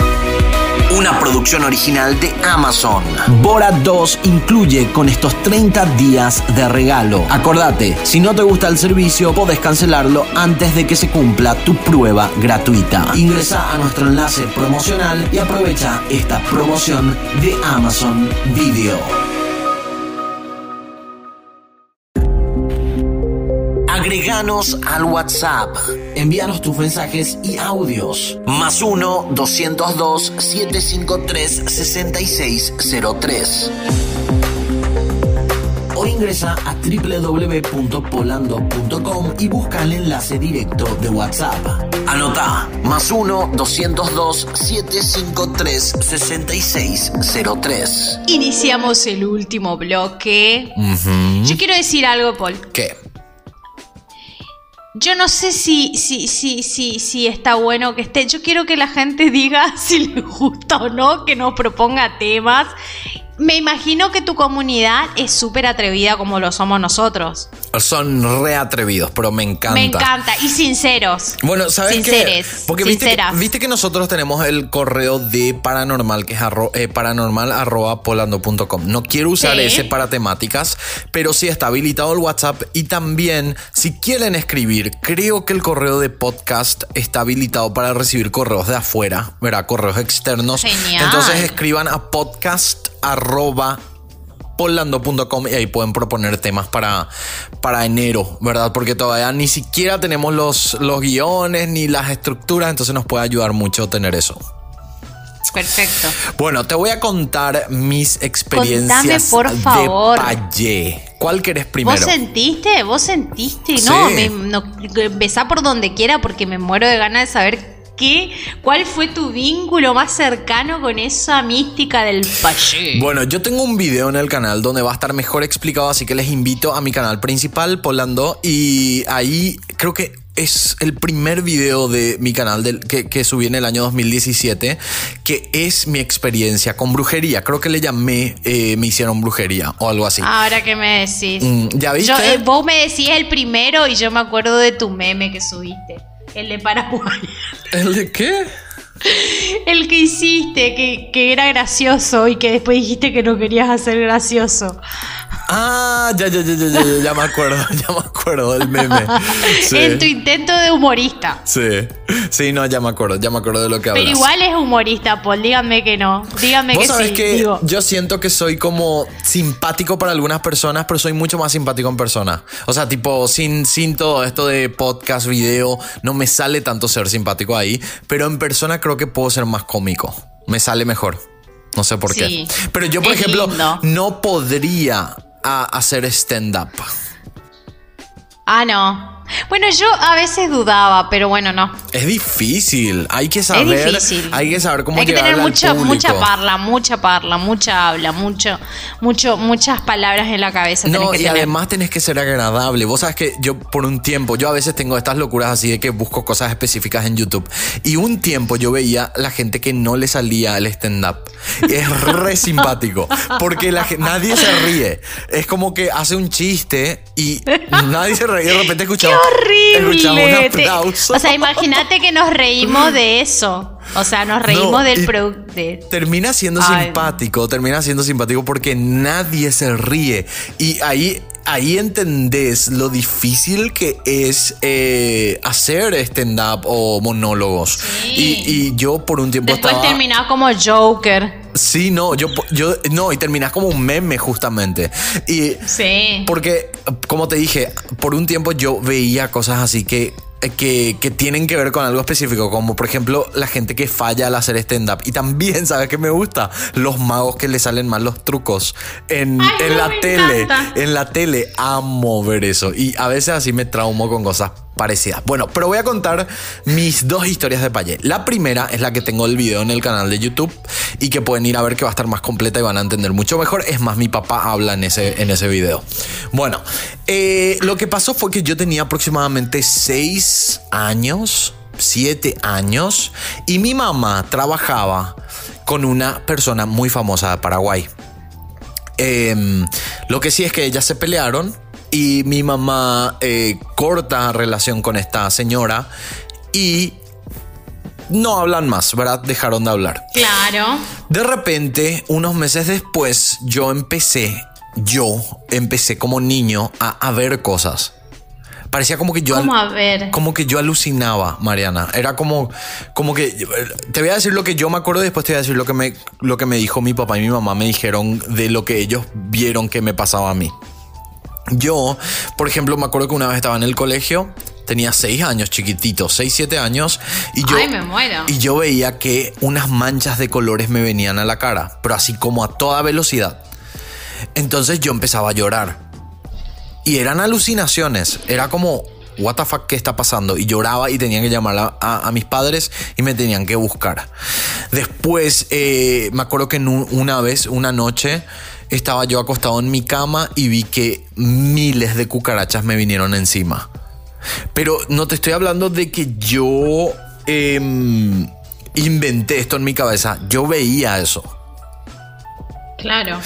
una producción original de Amazon. Borat 2 incluye con estos 30 días de regalo. Acordate, si no te gusta el servicio, podés cancelarlo antes de que se cumpla tu prueba gratuita. Ingresa a nuestro enlace promocional y aprovecha esta promoción de Amazon Video. Agreganos al WhatsApp. Envíanos tus mensajes y audios. Más 1-202-753-6603. O ingresa a www.polando.com y busca el enlace directo de WhatsApp. Anota. Más 1-202-753-6603. Iniciamos el último bloque. Yo quiero decir algo, Paul. ¿Qué? Yo no sé si, si, si, si, si está bueno que esté. Yo quiero que la gente diga [LAUGHS] si le gusta o no, que nos proponga temas. Me imagino que tu comunidad es súper atrevida como lo somos nosotros. Son re atrevidos, pero me encanta. Me encanta. Y sinceros. Bueno, ¿sabes Sinceres. qué? Porque viste que, Sinceras. viste que nosotros tenemos el correo de paranormal, que es arro- eh, paranormal arroba polando.com. No quiero usar Sí. ese para temáticas, pero sí está habilitado el WhatsApp. Y también, si quieren escribir, creo que el correo de podcast está habilitado para recibir correos de afuera, ¿verdad? Correos externos. Genial. Entonces escriban a podcast arroba polando.com y ahí pueden proponer temas para, para enero, ¿verdad? Porque todavía ni siquiera tenemos los, los guiones ni las estructuras, entonces nos puede ayudar mucho tener eso. Perfecto. Bueno, te voy a contar mis experiencias por favor. de payé. ¿Cuál querés primero? ¿Vos sentiste? ¿Vos sentiste? Sí. No, me, no, besá por donde quiera porque me muero de ganas de saber qué, cuál fue tu vínculo más cercano con esa mística del payé. Bueno, yo tengo un video en el canal donde va a estar mejor explicado, así que les invito a mi canal principal, Polando, y ahí creo que es el primer video de mi canal del, que, que subí en el año 2017, que es mi experiencia con brujería. Creo que le llamé eh, Me hicieron brujería o algo así. Ahora que me decís. Mm, ¿ya viste? Yo, eh, vos me decís el primero y yo me acuerdo de tu meme que subiste. El de Paraguay. ¿El de qué? El que hiciste, que, que era gracioso y que después dijiste que no querías hacer gracioso. Ah, ya, ya, ya, ya, ya, ya, me acuerdo, [LAUGHS] ya me acuerdo del meme. Sí. En tu intento de humorista. Sí, sí, no, ya me acuerdo, ya me acuerdo de lo que hablas. Pero igual es humorista, Paul. Díganme que no. Díganme Vos que sabés sí. que digo. yo siento que soy como simpático para algunas personas, pero soy mucho más simpático en persona. O sea, tipo, sin, sin todo esto de podcast, video, no me sale tanto ser simpático ahí, pero en persona creo que puedo ser más cómico. Me sale mejor. No sé por Sí. qué. Pero yo, por Es ejemplo, lindo. no podría a- hacer stand-up. Ah, no. Bueno, yo a veces dudaba, pero bueno, no. Es difícil. Hay que saber. es difícil. Hay que saber cómo Hay que tener mucha, mucha parla, mucha parla, mucha habla, mucho, mucho, muchas palabras en la cabeza. tenés No, que y tener. además tenés que ser agradable. Vos sabes que yo por un tiempo, yo a veces tengo estas locuras así de que busco cosas específicas en YouTube. Y un tiempo yo veía la gente que no le salía el stand-up. Es re [LAUGHS] simpático. Porque la, nadie se ríe. Es como que hace un chiste y nadie se ríe. Y de repente ¡Qué escuchamos, horrible! Te- o sea, imagínate que nos reímos de eso. O sea, nos reímos No, del producto. de- Termina siendo Ay. simpático, termina siendo simpático porque nadie se ríe. Y ahí, ahí entendés lo difícil que es eh, hacer stand-up o monólogos. Sí. Y, y yo por un tiempo Después estaba. terminás como Joker. Sí, no, yo, yo. No, y terminás como un meme, justamente. Y. Sí. Porque, como te dije, por un tiempo yo veía cosas así que, que, que tienen que ver con algo específico, como por ejemplo la gente que falla al hacer stand-up. Y también, [LAUGHS] ¿sabes qué me gusta? Los magos que le salen mal los trucos en, Ay, en no, la tele. encanta. En la tele amo ver eso. Y a veces así me traumo con cosas Bueno, pero voy a contar mis dos historias de Payé. La primera es la que tengo el video en el canal de YouTube y que pueden ir a ver que va a estar más completa y van a entender mucho mejor. Es más, mi papá habla en ese, en ese video. Bueno, eh, lo que pasó fue que yo tenía aproximadamente seis años, siete años, y mi mamá trabajaba con una persona muy famosa de Paraguay. Em, lo que sí es que ellas se pelearon y mi mamá eh, corta relación con esta señora y no hablan más, ¿verdad? Dejaron de hablar. Claro. De repente, unos meses después, yo empecé, yo empecé como niño a, a ver cosas. Parecía como que yo... ¿Cómo a ver? Como que yo alucinaba, Mariana. Era como, como que te voy a decir lo que yo me acuerdo y después te voy a decir lo que me, lo que me dijo mi papá y mi mamá me dijeron de lo que ellos vieron que me pasaba a mí. Yo, por ejemplo, me acuerdo que una vez estaba en el colegio, tenía seis años, chiquitito, seis, siete años, y yo, Ay, me muero. y yo veía que unas manchas de colores me venían a la cara, pero así como a toda velocidad. Entonces yo empezaba a llorar. Y eran alucinaciones. Era como, what the fuck, ¿qué está pasando? Y lloraba y tenía que llamar a, a- a mis padres y me tenían que buscar. Después, eh, me acuerdo que una vez, una noche, estaba yo acostado en mi cama y vi que miles de cucarachas me vinieron encima. Pero no te estoy hablando de que yo em, inventé esto en mi cabeza. Yo veía eso. Claro.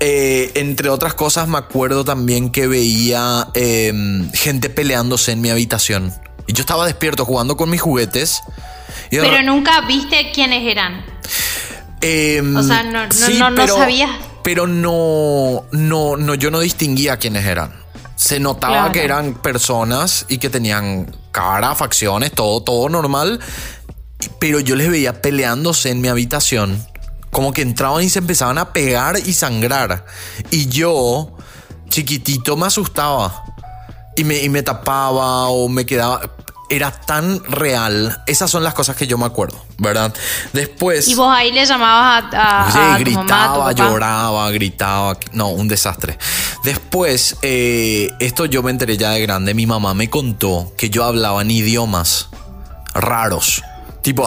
Eh, entre otras cosas, me acuerdo también que veía em, gente peleándose en mi habitación. Y yo estaba despierto jugando con mis juguetes. Pero nunca viste quiénes eran. Em, o sea, no, no, no, sabías. Pero no, no, no, yo no distinguía quiénes eran. Se notaba que eran personas y que tenían cara, facciones, todo, todo normal. Pero yo les veía peleándose en mi habitación como que entraban y se empezaban a pegar y sangrar. Y yo, chiquitito, me asustaba. Y me, y me tapaba o me quedaba era tan real. Esas son las cosas que yo me acuerdo, ¿verdad? Después. Y vos ahí le llamabas a. sí, gritaba, lloraba, gritaba. No, un desastre. Después, eh, esto yo me enteré ya de grande. Mi mamá me contó que yo hablaba en idiomas raros. Tipo,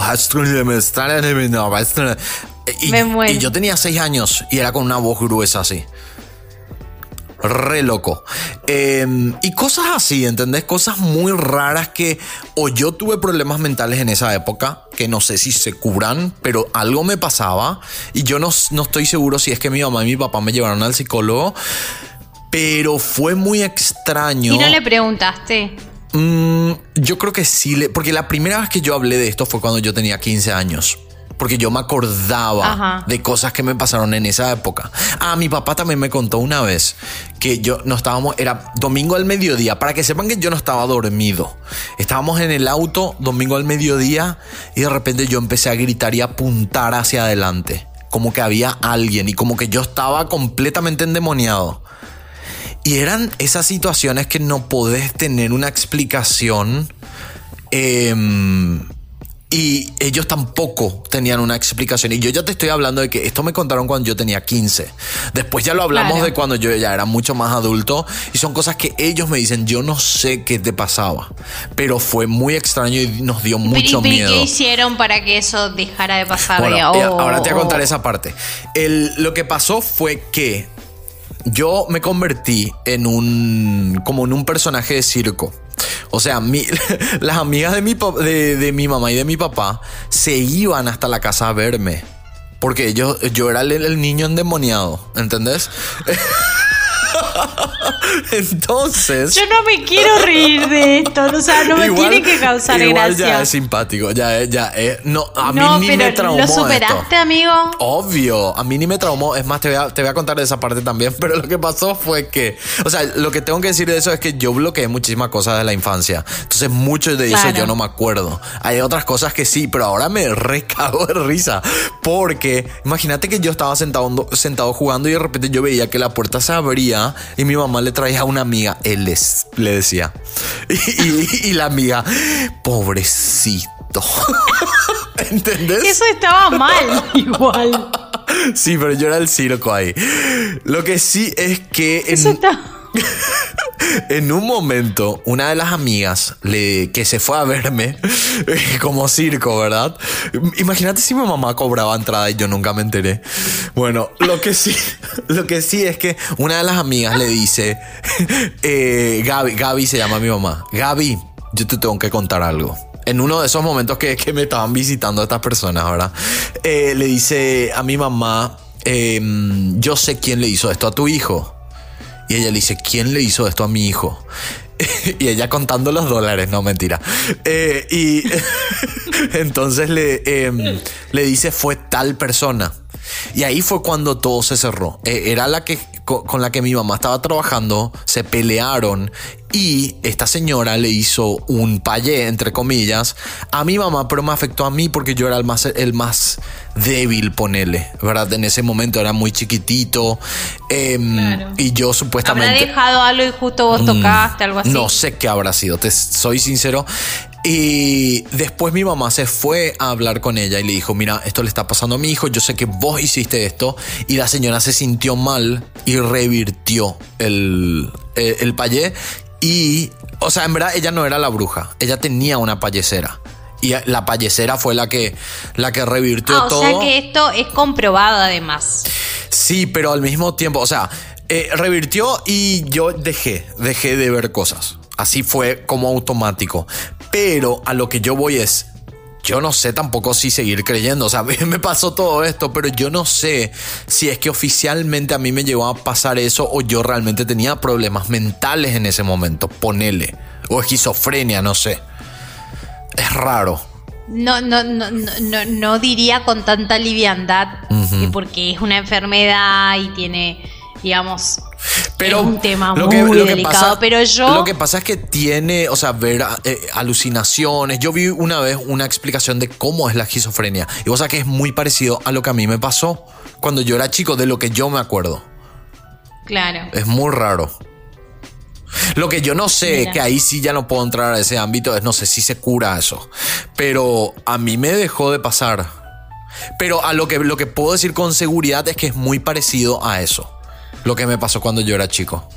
y, yo tenía seis años y era con una voz gruesa así. Re loco. Em, y cosas así, ¿entendés? Cosas muy raras que o yo tuve problemas mentales en esa época, que no sé si se curan, pero algo me pasaba y yo no, no estoy seguro si es que mi mamá y mi papá me llevaron al psicólogo, pero fue muy extraño. ¿Y no le preguntaste? Mm, yo creo que sí, le, porque la primera vez que yo hablé de esto fue cuando yo tenía 15 años porque yo me acordaba de cosas que me pasaron en esa época. Ah, mi papá también me contó una vez que yo no estábamos, era domingo al mediodía, para que sepan que yo no estaba dormido. Estábamos en el auto domingo al mediodía y de repente yo empecé a gritar y a apuntar hacia adelante, como que había alguien y como que yo estaba completamente endemoniado. Y eran esas situaciones que no podés tener una explicación. Eh, y ellos tampoco tenían una explicación. Y yo ya te estoy hablando de que esto me contaron cuando yo tenía 15. Después ya lo hablamos de cuando yo ya era mucho más adulto. Y son cosas que ellos me dicen, yo no sé qué te pasaba. Pero fue muy extraño y nos dio mucho miedo. ¿Qué hicieron para que eso dejara de pasar? ahora te voy a contar esa parte. El, lo que pasó fue que yo me convertí en un como en un personaje de circo. O sea, [LAUGHS] las amigas de mi, de, mi mamá y de mi papá se iban hasta la casa a verme. Porque yo, yo era el, el niño endemoniado, ¿entendés? [LAUGHS] [LAUGHS] Entonces. Yo no me quiero reír de esto. O sea, no me tiene que causar igual Ya es simpático. Ya, ya. Eh, no, a mí ni me traumó. ¿Lo superaste, amigo? Obvio. A mí ni me traumó. Es más, te voy, a, te voy a contar de esa parte también. [LAUGHS] Pero lo que pasó fue que. O sea, lo que tengo que decir de eso es que yo bloqueé muchísimas cosas de la infancia. Entonces, mucho de eso yo no me acuerdo. Hay otras cosas que sí, pero ahora me [LAUGHS] recago de risa. Porque imagínate que yo estaba sentado, sentado jugando y de repente yo veía que la puerta se abría y mi mamá le traía a una amiga, él les, le decía. [LAUGHS] Y, la amiga, pobrecito. [LAUGHS] ¿Entendés? Eso estaba mal, [LAUGHS] igual. Sí, pero yo era el circo ahí. Lo que sí es que. Eso está... [LAUGHS] en un momento, una de las amigas que se fue a verme [LAUGHS] como circo, ¿verdad? Imagínate si mi mamá cobraba entrada y yo nunca me enteré. Bueno, lo que sí, [LAUGHS] lo que sí es que una de las amigas le dice, eh, Gaby, Gaby se llama mi mamá, Gaby, yo te tengo que contar algo. En uno de esos momentos que, que me estaban visitando estas personas, ¿verdad? Eh, le dice a mi mamá, em, yo sé quién le hizo esto a tu hijo. Y ella le dice, ¿quién le hizo esto a mi hijo? [LAUGHS] y ella contando los dólares, no mentira. Eh, y [LAUGHS] entonces le, em, le dice, fue tal persona. Y ahí fue cuando todo se cerró. Eh, era la que con la que mi mamá estaba trabajando, se pelearon y esta señora le hizo un payé, entre comillas, a mi mamá, pero me afectó a mí porque yo era el más, el más débil, ponele, ¿verdad? En ese momento era muy chiquitito em, y yo supuestamente... ¿Habrá dejado algo y justo vos mm, tocaste, algo así? No sé qué habrá sido, te soy sincero. Y después mi mamá se fue a hablar con ella y le dijo, mira, esto le está pasando a mi hijo, yo sé que vos hiciste esto. Y la señora se sintió mal y revirtió el, eh, el, payé. Y, o sea, en verdad ella no era la bruja, ella tenía una payesera. Y la payesera fue la que, la que revirtió todo. Ah, o sea que esto es comprobado además. Sí, pero al mismo tiempo, o sea, eh, revirtió y yo dejé, dejé de ver cosas. Así fue como automático. Pero a lo que yo voy es, yo no sé tampoco si seguir creyendo. O sea, [LAUGHS] me pasó todo esto, pero yo no sé si es que oficialmente a mí me llegó a pasar eso o yo realmente tenía problemas mentales en ese momento. Ponele. O esquizofrenia, no sé. Es raro. No, no, no, no, no diría con tanta liviandad, porque es una enfermedad y tiene, digamos, pero es un tema muy delicado, pero yo... Lo que pasa es que tiene, o sea, ver eh, alucinaciones. Yo vi una vez una explicación de cómo es la esquizofrenia. Y vos sabés que es muy parecido a lo que a mí me pasó cuando yo era chico, de lo que yo me acuerdo. Claro. Es muy raro. Lo que yo no sé, que ahí sí ya no puedo entrar a ese ámbito, es no sé si se cura eso. Pero a mí me dejó de pasar. Pero a lo que, lo que puedo decir con seguridad es que es muy parecido a eso. Lo que me pasó cuando yo era chico.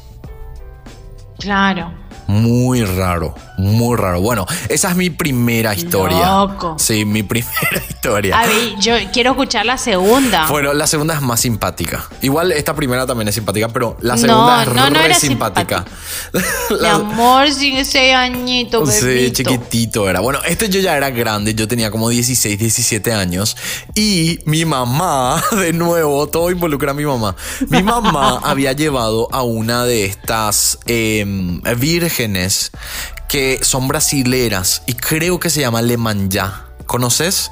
Claro. Muy raro, muy raro. Bueno, esa es mi primera historia. Loco. Sí, mi [LAUGHS] primera historia. A ver, yo quiero escuchar la segunda. Bueno, la segunda es más simpática. Igual esta primera también es simpática, pero la segunda es no, re simpática. [LAUGHS] Mi amor, sin ese añito, Sí, chiquitito era. Bueno, este yo ya era grande, yo tenía como 16, 17 años. Y mi mamá, [LAUGHS] de nuevo, todo involucra a mi mamá. Mi mamá había llevado a una de estas eh, que son brasileras y creo que se llama Lemanja. ¿Conoces?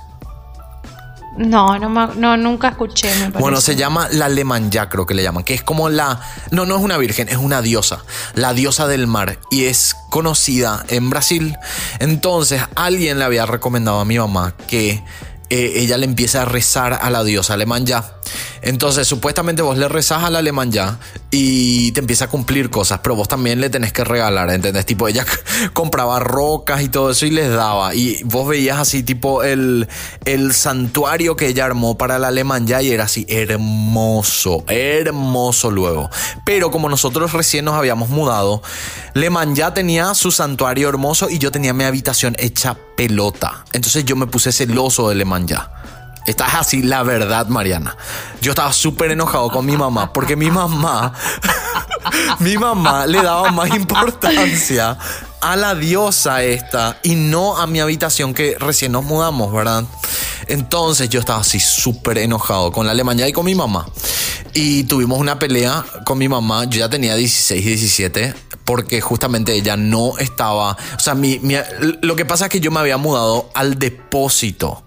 No, no, nunca escuché. bueno, se llama la Lemanja, creo que le llaman, que es como la. No, no es una virgen, es una diosa, la diosa del mar, y es conocida en Brasil. Entonces, alguien le había recomendado a mi mamá que eh, ella le empieza a rezar a la diosa Lemanja. Entonces, supuestamente vos le rezás al alemán ya y te empieza a cumplir cosas, pero vos también le tenés que regalar, ¿entendés? Tipo, ella [LAUGHS] compraba rocas y todo eso y les daba. Y vos veías así, tipo, el, el santuario que ella armó para el alemán ya y era así, hermoso, hermoso luego. Pero como nosotros recién nos habíamos mudado, Leman ya tenía su santuario hermoso y yo tenía mi habitación hecha pelota. Entonces yo me puse celoso de Leman ya. Estás así, la verdad, Mariana. Yo estaba súper enojado con mi mamá porque mi mamá, [LAUGHS] mi mamá le daba más importancia a la diosa esta y no a mi habitación que recién nos mudamos, ¿verdad? Entonces yo estaba así súper enojado con la Alemania y con mi mamá. Y tuvimos una pelea con mi mamá. Yo ya tenía 16, 17, porque justamente ella no estaba. O sea, mi, lo que pasa es que yo me había mudado al depósito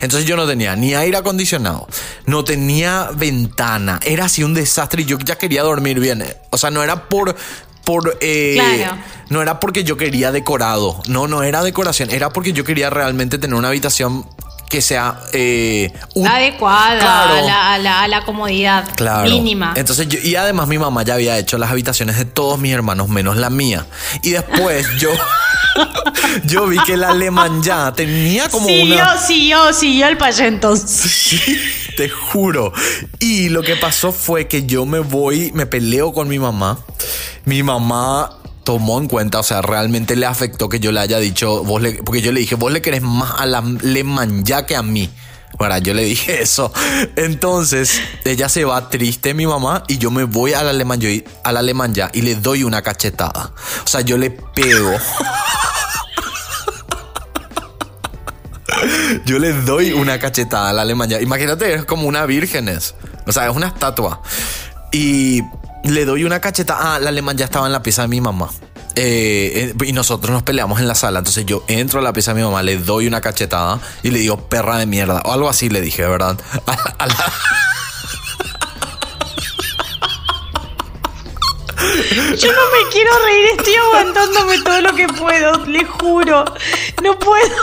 entonces yo no tenía ni aire acondicionado, no tenía ventana, era así un desastre y yo ya quería dormir bien. O sea, no era por... por eh, No era porque yo quería decorado, no, no era decoración, era porque yo quería realmente tener una habitación que sea eh, adecuada a, la, comodidad mínima. Entonces yo, y además mi mamá ya había hecho las habitaciones de todos mis hermanos menos la mía. Y después yo [LAUGHS] yo vi que la alemán ya tenía como sí, una. Yo, sí, yo, sí, yo el payo entonces. te juro. Y lo que pasó fue que yo me voy, me peleo con mi mamá. Mi mamá tomó en cuenta, o sea, realmente le afectó que yo le haya dicho, vos le, porque yo le dije, vos le querés más a la alemán ya que a mí. Bueno, yo le dije [LAUGHS] eso. Entonces, ella se va triste, mi mamá, y yo me voy al alemán, yo, al alemán ya y le doy una cachetada. O sea, yo le pego. [LAUGHS] Yo le doy una cachetada a la alemania. Imagínate, es como una vírgenes. O sea, es una estatua. Y le doy una cachetada. Ah, la alemán ya estaba en la pieza de mi mamá. Eh, eh, y nosotros nos peleamos en la sala. Entonces yo entro a la pieza de mi mamá, le doy una cachetada y le digo perra de mierda. O algo así le dije, ¿verdad? [LAUGHS] Yo no me quiero reír, estoy aguantándome todo lo que puedo, le juro. No puedo.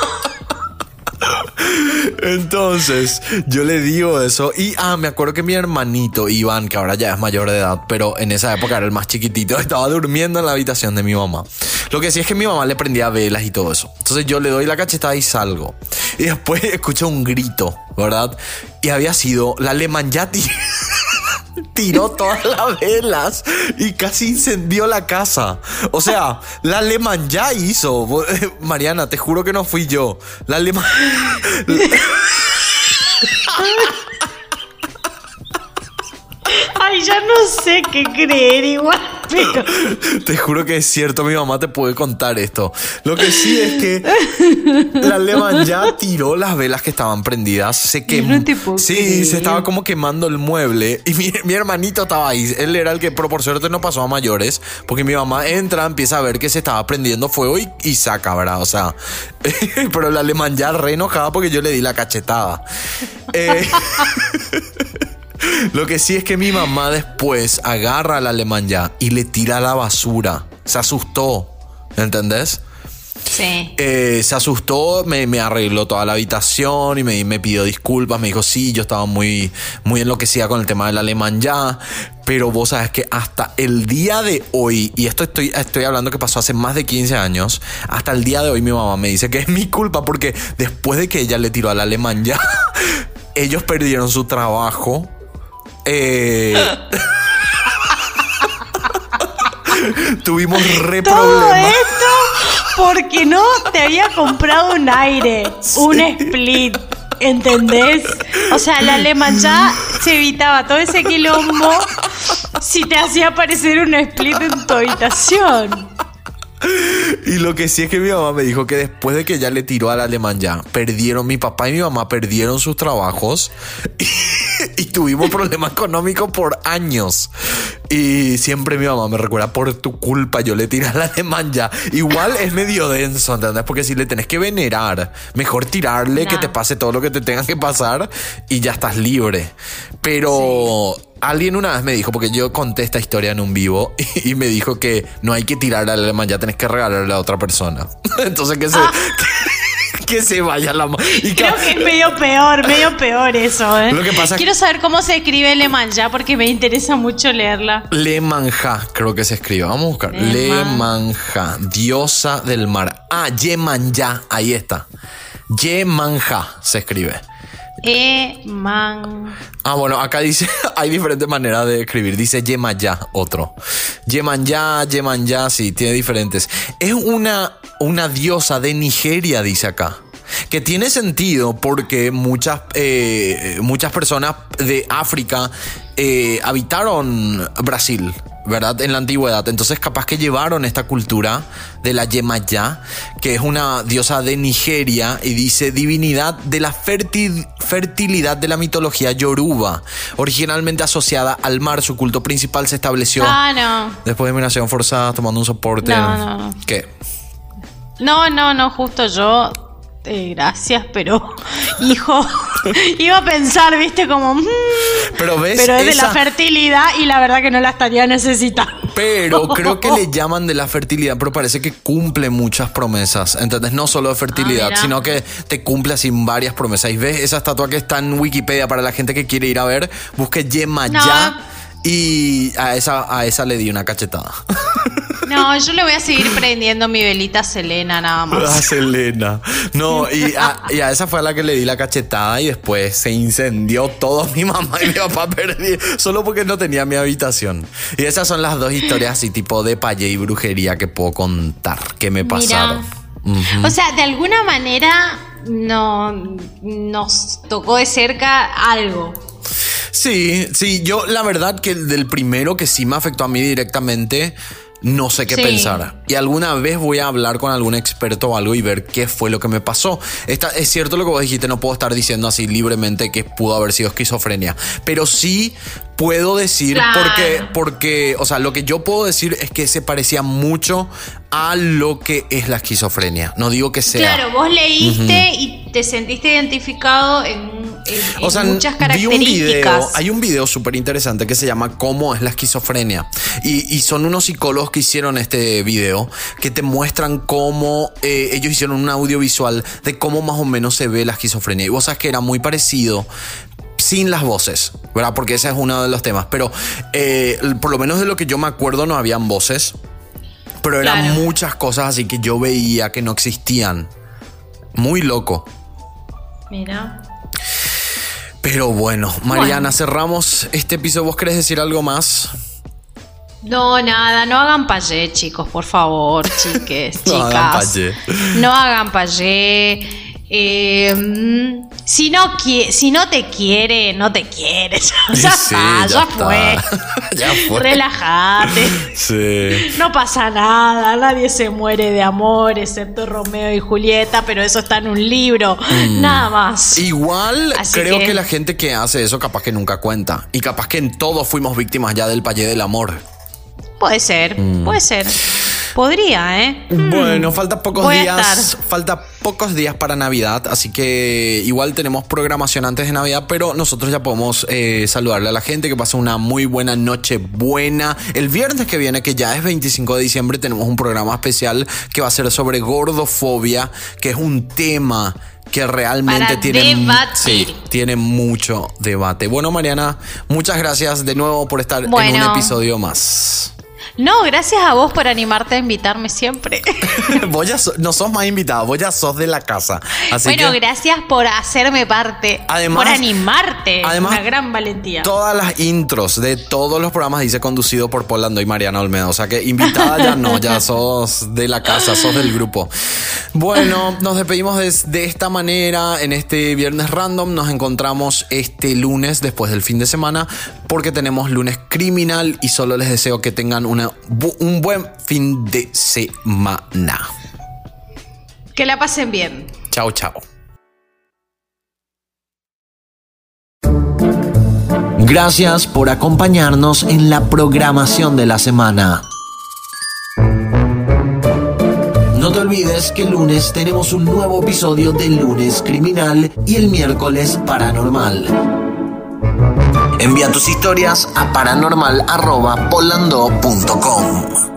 Entonces, yo le digo eso. Y ah, me acuerdo que mi hermanito Iván, que ahora ya es mayor de edad, pero en esa época era el más chiquitito, [LAUGHS] estaba durmiendo en la habitación de mi mamá. Lo que sí es que mi mamá le prendía velas y todo eso. Entonces yo le doy la cachetada y salgo. Y después [LAUGHS] escucho un grito, ¿verdad? Y había sido la Lemanyati. [LAUGHS] tiró todas [LAUGHS] las velas y casi incendió la casa. O sea, la alemán ya hizo. Mariana, te juro que no fui yo. La alemán. Ay, ya no sé qué creer igual. [LAUGHS] Te juro que es cierto, mi mamá te puede contar esto. Lo que sí es que la alemán ya tiró las velas que estaban prendidas. Se quemó. No sí, creer. se estaba como quemando el mueble. Y mi, [LAUGHS] mi hermanito estaba ahí. Él era el que, pero por suerte no pasó a mayores. Porque mi mamá entra, empieza a ver que se estaba prendiendo fuego y, y saca, ¿verdad? O sea, [LAUGHS] pero la alemán ya re enojada porque yo le di la cachetada. Eh, [LAUGHS] Lo que sí es que mi mamá después agarra al alemán ya y le tira a la basura. Se asustó. ¿Entendés? Sí. Eh, se asustó, me, me arregló toda la habitación y me, me pidió disculpas. Me dijo, sí, yo estaba muy, muy enloquecida con el tema del alemán ya. Pero vos sabes que hasta el día de hoy, y esto estoy, estoy hablando que pasó hace más de 15 años, hasta el día de hoy mi mamá me dice que es mi culpa porque después de que ella le tiró al alemán ya, [LAUGHS] ellos perdieron su trabajo. Eh, [LAUGHS] tuvimos re Todo problemas. esto porque no te había comprado un aire, un split. ¿Entendés? O sea, la alemán ya se evitaba todo ese quilombo si te hacía aparecer un split en tu habitación. Y lo que sí es que mi mamá me dijo que después de que ya le tiró al alemán ya, perdieron, mi papá y mi mamá perdieron sus trabajos y, [LAUGHS] y tuvimos problemas económicos por años. Y siempre mi mamá me recuerda, por tu culpa yo le tiré al alemán ya. Igual es medio denso, ¿entendés? Porque si le tenés que venerar, mejor tirarle que te pase todo lo que te tenga que pasar y ya estás libre. Pero... Alguien una vez me dijo, porque yo conté esta historia en un vivo, [LAUGHS] y me dijo que no hay que tirar al alemán, ya tenés que regalarle a otra persona. [LAUGHS] Entonces que se, que, [LAUGHS] que se vaya la mano. Y Creo que es medio peor, medio peor eso, ¿eh? Lo que pasa Quiero saber cómo se escribe Lemán ya porque me interesa mucho leerla. Le Manja, creo que se escribe. Vamos a buscar. Le Le Man- Manja, diosa del mar. Ah, Yemanja, ahí está. Yemanja se escribe. E man. Ah, bueno, acá dice, [LAUGHS] hay diferentes maneras de escribir. Dice Yemaya, otro. Yemanya, Yemanya, sí, tiene diferentes. Es una, una diosa de Nigeria, dice acá. Que tiene sentido porque muchas, eh, muchas personas de África eh, habitaron Brasil, ¿verdad? En la antigüedad. Entonces capaz que llevaron esta cultura de la Yemaya, que es una diosa de Nigeria y dice divinidad de la ferti- fertilidad de la mitología yoruba. Originalmente asociada al mar, su culto principal se estableció Ah, no. después de migración forzada tomando un soporte. No, no, no. ¿Qué? No, no, no, justo yo. Eh, gracias, pero. [LAUGHS] Hijo. Iba a pensar, viste, como. mm, Pero ves, pero es de la fertilidad y la verdad que no la estaría necesitando. Pero [LAUGHS] creo que le llaman de la fertilidad, pero parece que cumple muchas promesas. ¿Entendés? No solo de fertilidad, Ah, sino que te cumple así varias promesas. Y ves esa estatua que está en Wikipedia para la gente que quiere ir a ver, busque Yema No. ya. Y a esa, a esa le di una cachetada. [LAUGHS] No, yo le voy a seguir prendiendo mi velita Selena nada A más. Selena. No, y a, y a esa fue a la que le di la cachetada y después se incendió todo [LAUGHS] mi mamá y mi papá perdí. Solo porque no tenía mi habitación. Y esas son las dos historias así tipo de paye y brujería que puedo contar que me pasaron. O sea, de alguna manera no nos tocó de cerca algo. Sí, sí, yo la verdad que el del primero que sí me afectó a mí directamente, no sé qué Sí. pensar. Y alguna vez voy a hablar con algún experto o algo y ver qué fue lo que me pasó. Está, es cierto lo que vos dijiste, no puedo estar diciendo así libremente que pudo haber sido esquizofrenia, pero sí puedo decir Claro. porque, porque, o sea, lo que yo puedo decir es que se parecía mucho a lo que es la esquizofrenia. No digo que sea. Claro, vos leíste y te sentiste identificado en, en- O sea, en muchas vi un video, características. hay un video súper interesante que se llama ¿Cómo es la esquizofrenia? Y, y son unos psicólogos que hicieron este video que te muestran cómo eh, ellos hicieron un audiovisual de cómo más o menos se ve la esquizofrenia. Y vos sabes que era muy parecido sin las voces, ¿verdad? Porque ese es uno de los temas. Pero eh, por lo menos de lo que yo me acuerdo no habían voces. Pero eran Claro. muchas cosas así que yo veía que no existían. Muy loco. Mira. Pero bueno, Mariana, Bueno. cerramos este episodio. ¿Vos querés decir algo más? No, nada, no hagan payé, chicos, por favor, chiques, [LAUGHS] No chicas. hagan payé. No hagan payé. Eh, si, no si no te quiere, no te quiere. [LAUGHS] Ya, está, ya, fue. [LAUGHS] ya fue. Relájate. Sí. No pasa nada, nadie se muere de amor, excepto Romeo y Julieta, pero eso está en un libro. Mm. Nada más. Igual creo que... la gente que hace eso capaz que nunca cuenta. Y capaz que en todos fuimos víctimas ya del payé del amor. Puede ser, mm. puede ser. Podría, ¿eh? Bueno, hmm. falta pocos días. Falta pocos días para Navidad, así que igual tenemos programación antes de Navidad, pero nosotros ya podemos eh, saludarle a la gente que pase una muy buena noche buena. El viernes que viene, que ya es 25 de diciembre, tenemos un programa especial que va a ser sobre gordofobia, que es un tema que realmente tiene, sí, tiene mucho debate. Bueno, Mariana, muchas gracias de nuevo por estar en un episodio más. No, gracias a vos por animarte a invitarme siempre. [LAUGHS] vos ya no sos más invitada, vos ya sos de la casa. bueno, gracias por hacerme parte, por animarte. Además, una gran valentía. Todas las intros de todos los programas dice conducido por Polando y Mariana Olmedo. O sea que invitada ya no, ya [LAUGHS] sos de la casa, sos del grupo. Bueno, nos despedimos de, de esta manera en este viernes random. Nos encontramos este lunes después del fin de semana porque tenemos lunes criminal y solo les deseo que tengan una, un buen fin de semana. Que la pasen bien. Chao, chao. Gracias por acompañarnos en la programación de la semana. No te olvides que el lunes tenemos un nuevo episodio de Lunes Criminal y el miércoles Paranormal. Envía tus historias a paranormal.polando.com.